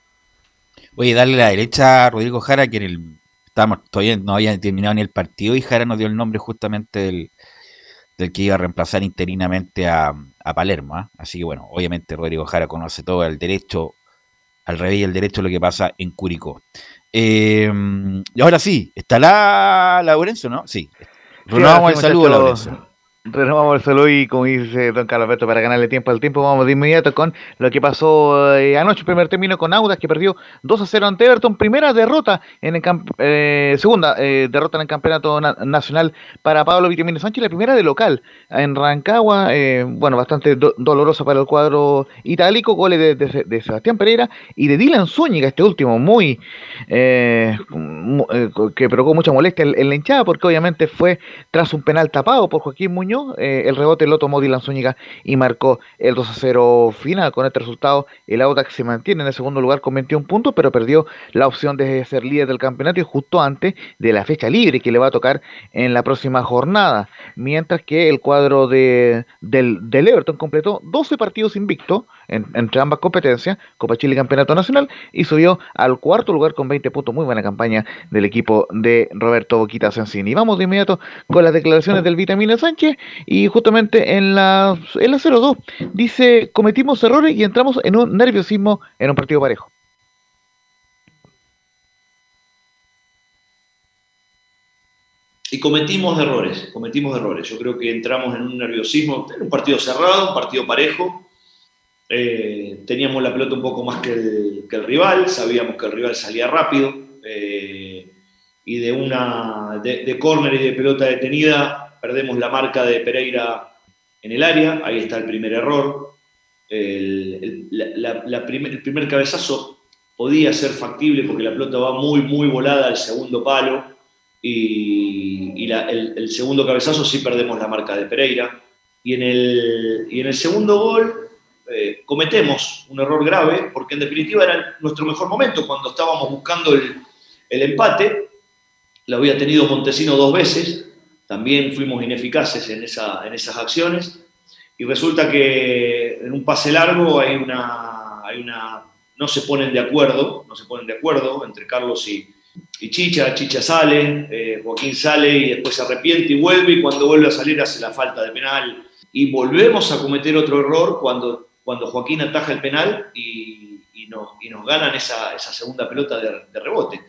Oye, darle la derecha a Rodrigo Jara, que en el, estábamos, todavía no había terminado ni el partido, y Jara nos dio el nombre justamente del, que iba a reemplazar interinamente a, Palermo. ¿ah? Así que bueno, obviamente Rodrigo Jara conoce todo el derecho, al revés y el derecho lo que pasa en Curicó. Eh, y ahora sí, ¿está la Laurencio, no? Sí. Renovamos el saludo, Laurencio. Renovamos el saludo y como dice don Carlos Alberto, para ganarle tiempo al tiempo, vamos de inmediato con lo que pasó eh, anoche, primer término con Audas, que perdió 2 a 0 ante Everton, primera derrota en el eh, segunda eh, derrota en el campeonato nacional para Pablo Vitamino Sánchez, la primera de local en Rancagua, bueno, bastante dolorosa para el cuadro itálico, goles de, Sebastián Pereira y de Dylan Zúñiga, este último, muy que provocó mucha molestia en, en la hinchada, porque obviamente fue tras un penal tapado por Joaquín Muñoz eh, el rebote lo tomó Dylan Zúñiga y marcó el 2 a 0 final. Con este resultado, el Audax se mantiene en el segundo lugar con 21 puntos, pero perdió la opción de ser líder del campeonato y justo antes de la fecha libre que le va a tocar en la próxima jornada. Mientras que el cuadro de, del, del Everton completó 12 partidos invicto entre ambas competencias, Copa Chile y Campeonato Nacional, y subió al cuarto lugar con 20 puntos. Muy buena campaña del equipo de Roberto Boquita Sensini. Vamos de inmediato con las declaraciones del Vitamina Sánchez, y justamente en la, en la 02 dice, cometimos errores y entramos en un nerviosismo en un partido parejo. y cometimos errores, cometimos errores. Yo creo que entramos en un nerviosismo, en un partido cerrado, un partido parejo, eh, teníamos la pelota un poco más que el, rival, sabíamos que el rival salía rápido y de una de, de córner y de pelota detenida perdemos la marca de Pereira en el área, ahí está el primer error. El, el primer cabezazo podía ser factible porque la pelota va muy, muy volada al segundo palo y, el, segundo cabezazo sí perdemos la marca de Pereira. Y en el, y en el segundo gol eh, cometemos un error grave porque en definitiva era nuestro mejor momento. Cuando estábamos buscando el, el empate. Lo había tenido Montesino dos veces, también fuimos ineficaces en, esa, en esas acciones. Y resulta que en un pase largo hay una, hay una, no se ponen de acuerdo, no se ponen de acuerdo entre Carlos y, y Chicha, Chicha sale, eh, Joaquín sale y después se arrepiente y vuelve y cuando vuelve a salir hace la falta de penal. Y volvemos a cometer otro error cuando, cuando Joaquín ataja el penal y, y, nos, y nos, ganan esa, esa segunda pelota de, de rebote.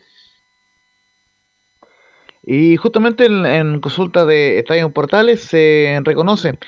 Y justamente en, consulta de Estadio Portales se reconoce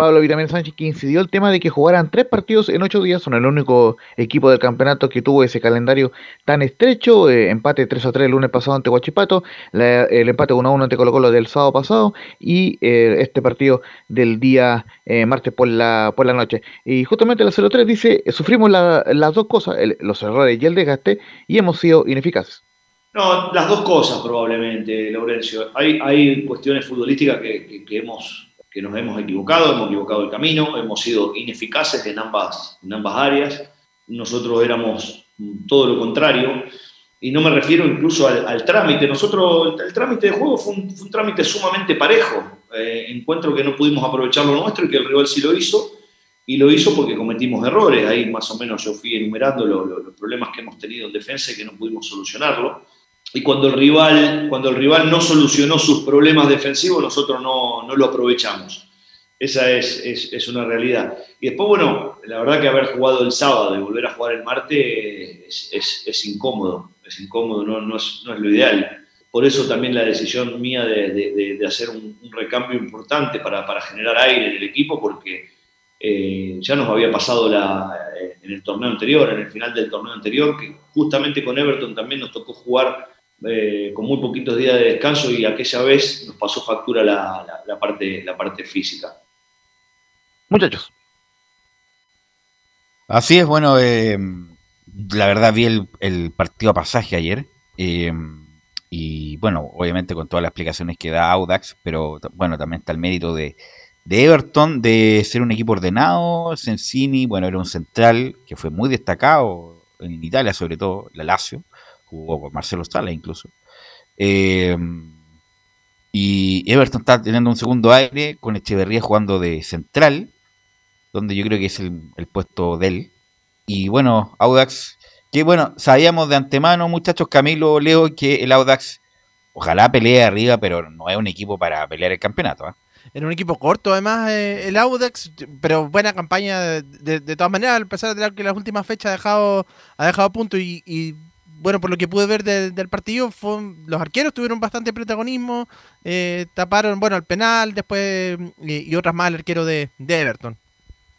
Pablo Vitamina Sánchez que incidió el tema de que jugaran tres partidos en ocho días, son el único equipo del campeonato que tuvo ese calendario tan estrecho, eh, empate 3 a 3 el lunes pasado ante Huachipato, el empate 1 a 1 ante Colo Colo del sábado pasado y eh, este partido del día eh, martes por la, por la noche. Y justamente la 03 dice, sufrimos las dos cosas, los errores y el desgaste y hemos sido ineficaces. No, las dos cosas probablemente, Laurencio. Hay, hay cuestiones futbolísticas que, hemos, que nos hemos equivocado, hemos equivocado el camino, hemos sido ineficaces en ambas, en ambas áreas. Nosotros éramos todo lo contrario. Y no me refiero incluso al, trámite. Nosotros, el, trámite de juego fue un, trámite sumamente parejo. Eh, encuentro que no pudimos aprovechar lo nuestro y que el rival sí lo hizo. Y lo hizo porque cometimos errores. Ahí más o menos yo fui enumerando los problemas que hemos tenido en defensa y que no pudimos solucionarlo y cuando el rival, cuando el rival no solucionó sus problemas defensivos, nosotros no, no lo aprovechamos. Esa es, es, es, una realidad. Y después, bueno, la verdad que haber jugado el sábado y volver a jugar el martes es, es incómodo, es incómodo, no, no, es, no, es, lo ideal. Por eso también la decisión mía de, de, hacer un, un, recambio importante para, para, generar aire en el equipo, porque eh, ya nos había pasado la, eh, en el torneo anterior, en el final del torneo anterior, que justamente con Everton también nos tocó jugar eh, con muy poquitos días de descanso y aquella vez nos pasó factura la, la, parte, la parte física. Muchachos. Así es, bueno, eh, la verdad vi el, el partido a pasaje ayer. Eh, y bueno, obviamente con todas las explicaciones que da Audax, pero bueno, también está el mérito de, de Everton de ser un equipo ordenado. Sensini, bueno, era un central que fue muy destacado en Italia, sobre todo, la Lazio jugó con Marcelo Sala incluso. Eh, y Everton está teniendo un segundo aire con Echeverría jugando de central, donde yo creo que es el, puesto de él. Y bueno, Audax, que bueno, sabíamos de antemano, muchachos, Camilo, Leo, que el Audax ojalá pelee arriba, pero no es un equipo para pelear el campeonato. ¿eh? Era un equipo corto, además, eh, el Audax, pero buena campaña de, de, todas maneras, al pesar de que las últimas fechas ha dejado, ha dejado punto y bueno, por lo que pude ver del partido, los arqueros tuvieron bastante protagonismo, eh, taparon, bueno, el penal, después y, otras más el arquero de, Everton.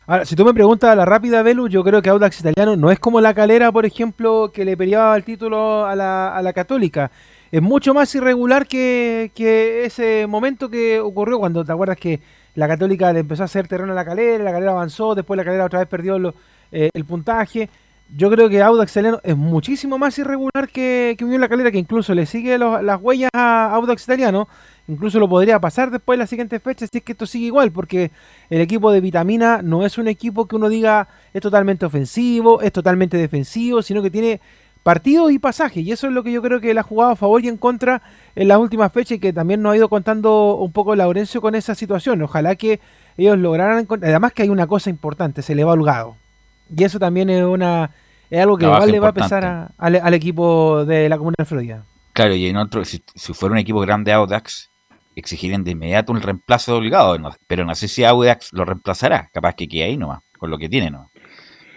Ahora, si tú me preguntas a la rápida, Velu, yo creo que Audax Italiano no es como la calera, por ejemplo, que le peleaba el título a la, a la Católica. Es mucho más irregular que, que, ese momento que ocurrió cuando te acuerdas que la Católica le empezó a hacer terreno a la calera, la calera avanzó, después la calera otra vez perdió eh, el puntaje yo creo que Audax Italiano es muchísimo más irregular que, que Unión La Calera, que incluso le sigue las huellas a Audax Italiano. Incluso lo podría pasar después de la siguiente fecha si es que esto sigue igual, porque el equipo de Vitamina no es un equipo que uno diga es totalmente ofensivo, es totalmente defensivo, sino que tiene partidos y pasajes. Y eso es lo que yo creo que le ha jugado a favor y en contra en las últimas fechas y que también nos ha ido contando un poco Laurencio con esa situación. Ojalá que ellos lograran... Además que hay una cosa importante, se le va holgado. Y eso también es una es algo que igual le va a pesar al, equipo de la Comuna de Florida. Claro, y en otro, si, fuera un equipo grande Audax, exigirían de inmediato un reemplazo obligado, pero no sé si Audax lo reemplazará, capaz que quede ahí nomás, con lo que tiene nomás.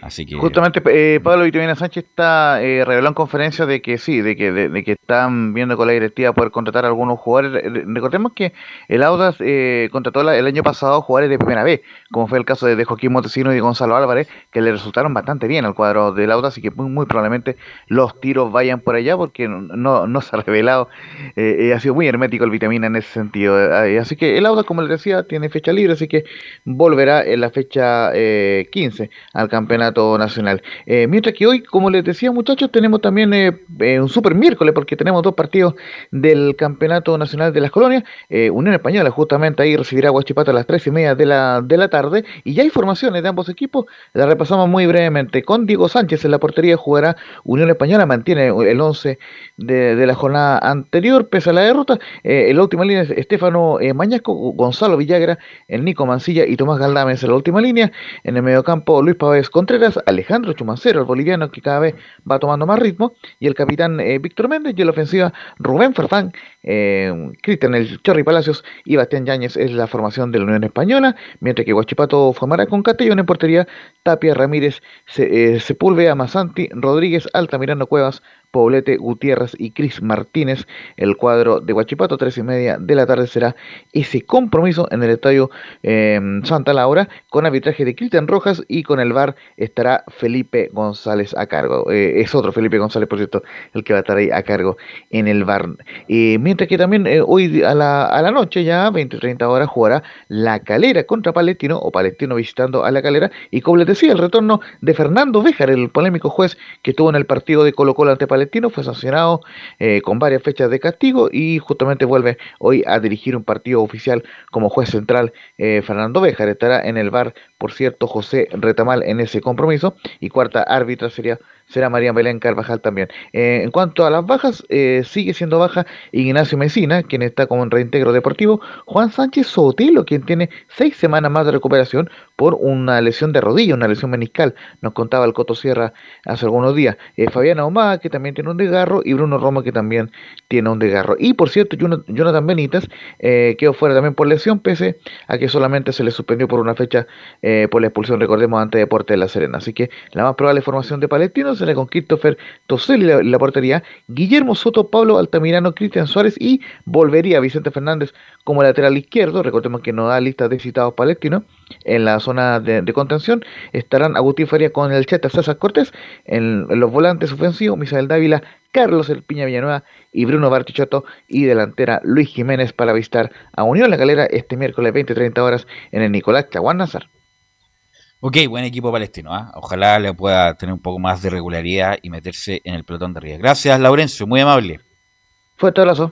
Así que... Justamente eh, Pablo Vitamina Sánchez está eh, reveló en conferencia de que sí, de que, de, que están viendo con la directiva poder contratar a algunos jugadores. Recordemos que el Audas eh, contrató el año pasado jugadores de primera vez, como fue el caso de, Joaquín Montesino y Gonzalo Álvarez, que le resultaron bastante bien al cuadro del Audas y que muy, probablemente los tiros vayan por allá porque no, no se ha revelado, ha sido muy hermético el Vitamina en ese sentido. así que el Audas, como les decía, tiene fecha libre, así que volverá en la fecha 15 al campeonato nacional. Eh, mientras que hoy, como les decía muchachos, tenemos también eh, eh, un super miércoles porque tenemos dos partidos del Campeonato Nacional de las Colonias. Unión Española justamente ahí recibirá a Guachipata a las tres y media de la, de la tarde y ya hay formaciones de ambos equipos. La repasamos muy brevemente. Con Diego Sánchez en la portería jugará Unión Española, mantiene el 11 de, la jornada anterior, pese a la derrota. en la última línea es Estefano Mañasco, Gonzalo Villagra, el Nico Mancilla y Tomás Galdames en la última línea. En el mediocampo Luis Pávez Contreras Alejandro Chumacero, el boliviano que cada vez va tomando más ritmo, y el capitán eh, Víctor Méndez, y en la ofensiva Rubén Farfán, eh, Cristian El Chorri Palacios y Bastián Yáñez es la formación de la Unión Española, mientras que Guachipato formará con Catellón en portería, Tapia Ramírez, eh, Sepúlveda Mazanti, Rodríguez, Altamirano Cuevas, Poblete Gutiérrez y Cris Martínez. El cuadro de Guachipato, tres y media de la tarde será ese compromiso en el estadio em, Santa Laura con arbitraje de Cristian Rojas y con el VAR estará Felipe González a cargo. Eh, es otro Felipe González, por cierto, el que va a estar ahí a cargo en el VAR. Eh, mientras que también eh, hoy a la, a la noche, ya 20-30 horas, jugará La Calera contra Palestino o Palestino visitando a La Calera. Y como les decía, el retorno de Fernando Béjar, el polémico juez que estuvo en el partido de Colo Colo ante Palestino fue sancionado eh, con varias fechas de castigo y justamente vuelve hoy a dirigir un partido oficial como juez central. Eh, Fernando Béjar estará en el bar, por cierto, José Retamal en ese compromiso y cuarta árbitra sería será María Belén Carvajal también. Eh, en cuanto a las bajas, eh, sigue siendo baja Ignacio Mesina, quien está como en reintegro deportivo, Juan Sánchez Sotelo, quien tiene seis semanas más de recuperación por una lesión de rodilla, una lesión meniscal, nos contaba el Coto Sierra hace algunos días. Eh, Fabiana Omada, que también tiene un desgarro, y Bruno Roma, que también tiene un desgarro. Y por cierto, Jonathan Benitas quedó fuera también por lesión, pese a que solamente se le suspendió por una fecha por la expulsión, recordemos, ante Deporte de La Serena. Así que la más probable formación de Palestino con Christopher Toselli en la, portería, Guillermo Soto, Pablo Altamirano, Cristian Suárez y volvería Vicente Fernández como lateral izquierdo. Recordemos que no da lista de citados palestinos. En la zona de, contención estarán Agustín Faría con el Cheta César Cortés. En, los volantes ofensivos, Misael Dávila, Carlos El Piña Villanueva y Bruno Bartichotto y delantera Luis Jiménez para visitar a Unión La Galera este miércoles 20-30 horas en el Nicolás Chaguán Nazar. Ok, buen equipo palestino. ¿ah? Ojalá le pueda tener un poco más de regularidad y meterse en el pelotón de arriba. Gracias, Laurencio, muy amable. Fuerte abrazo.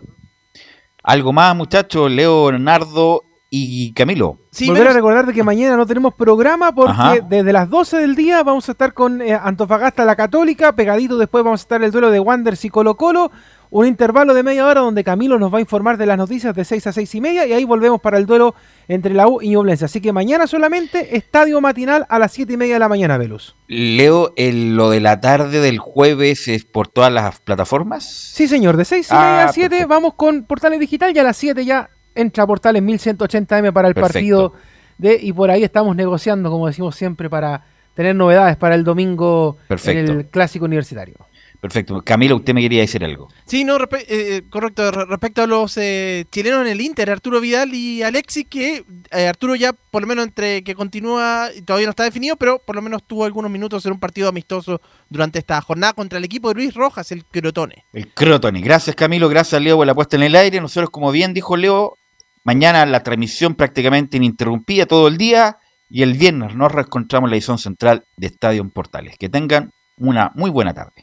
Algo más, muchachos, Leonardo y Camilo. Sí, Volver a recordar de que mañana no tenemos programa porque desde las 12 del día vamos a estar con eh, Antofagasta la Católica, pegadito después vamos a estar el duelo de Wanderers y Colo Colo, un intervalo de media hora donde Camilo nos va a informar de las noticias de 6 a 6 y media y ahí volvemos para el duelo entre la U y Ñublense. Así que mañana solamente estadio matinal a las 7 y media de la mañana, Velus. Leo, lo de la tarde del jueves es por todas las plataformas. Sí, señor, de 6 y media a 7 ah, vamos con Portales Digital y a las 7 ya entra Portales 1180M para el partido de y por ahí estamos negociando, como decimos siempre, para tener novedades para el domingo en el clásico universitario. Perfecto. Camilo, usted me quería decir algo. Sí, no, eh, correcto. Respecto a los eh, chilenos en el Inter, Arturo Vidal y Alexis, que eh, Arturo ya, por lo menos entre que continúa, todavía no está definido, pero por lo menos tuvo algunos minutos en un partido amistoso durante esta jornada contra el equipo de Luis Rojas, el Crotone. El Crotone. Gracias, Camilo. Gracias, Leo, por la puesta en el aire. Nosotros, como bien dijo Leo, mañana la transmisión prácticamente ininterrumpida todo el día y el viernes nos reencontramos en la edición central de Estadio en Portales. Que tengan una muy buena tarde.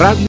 Radio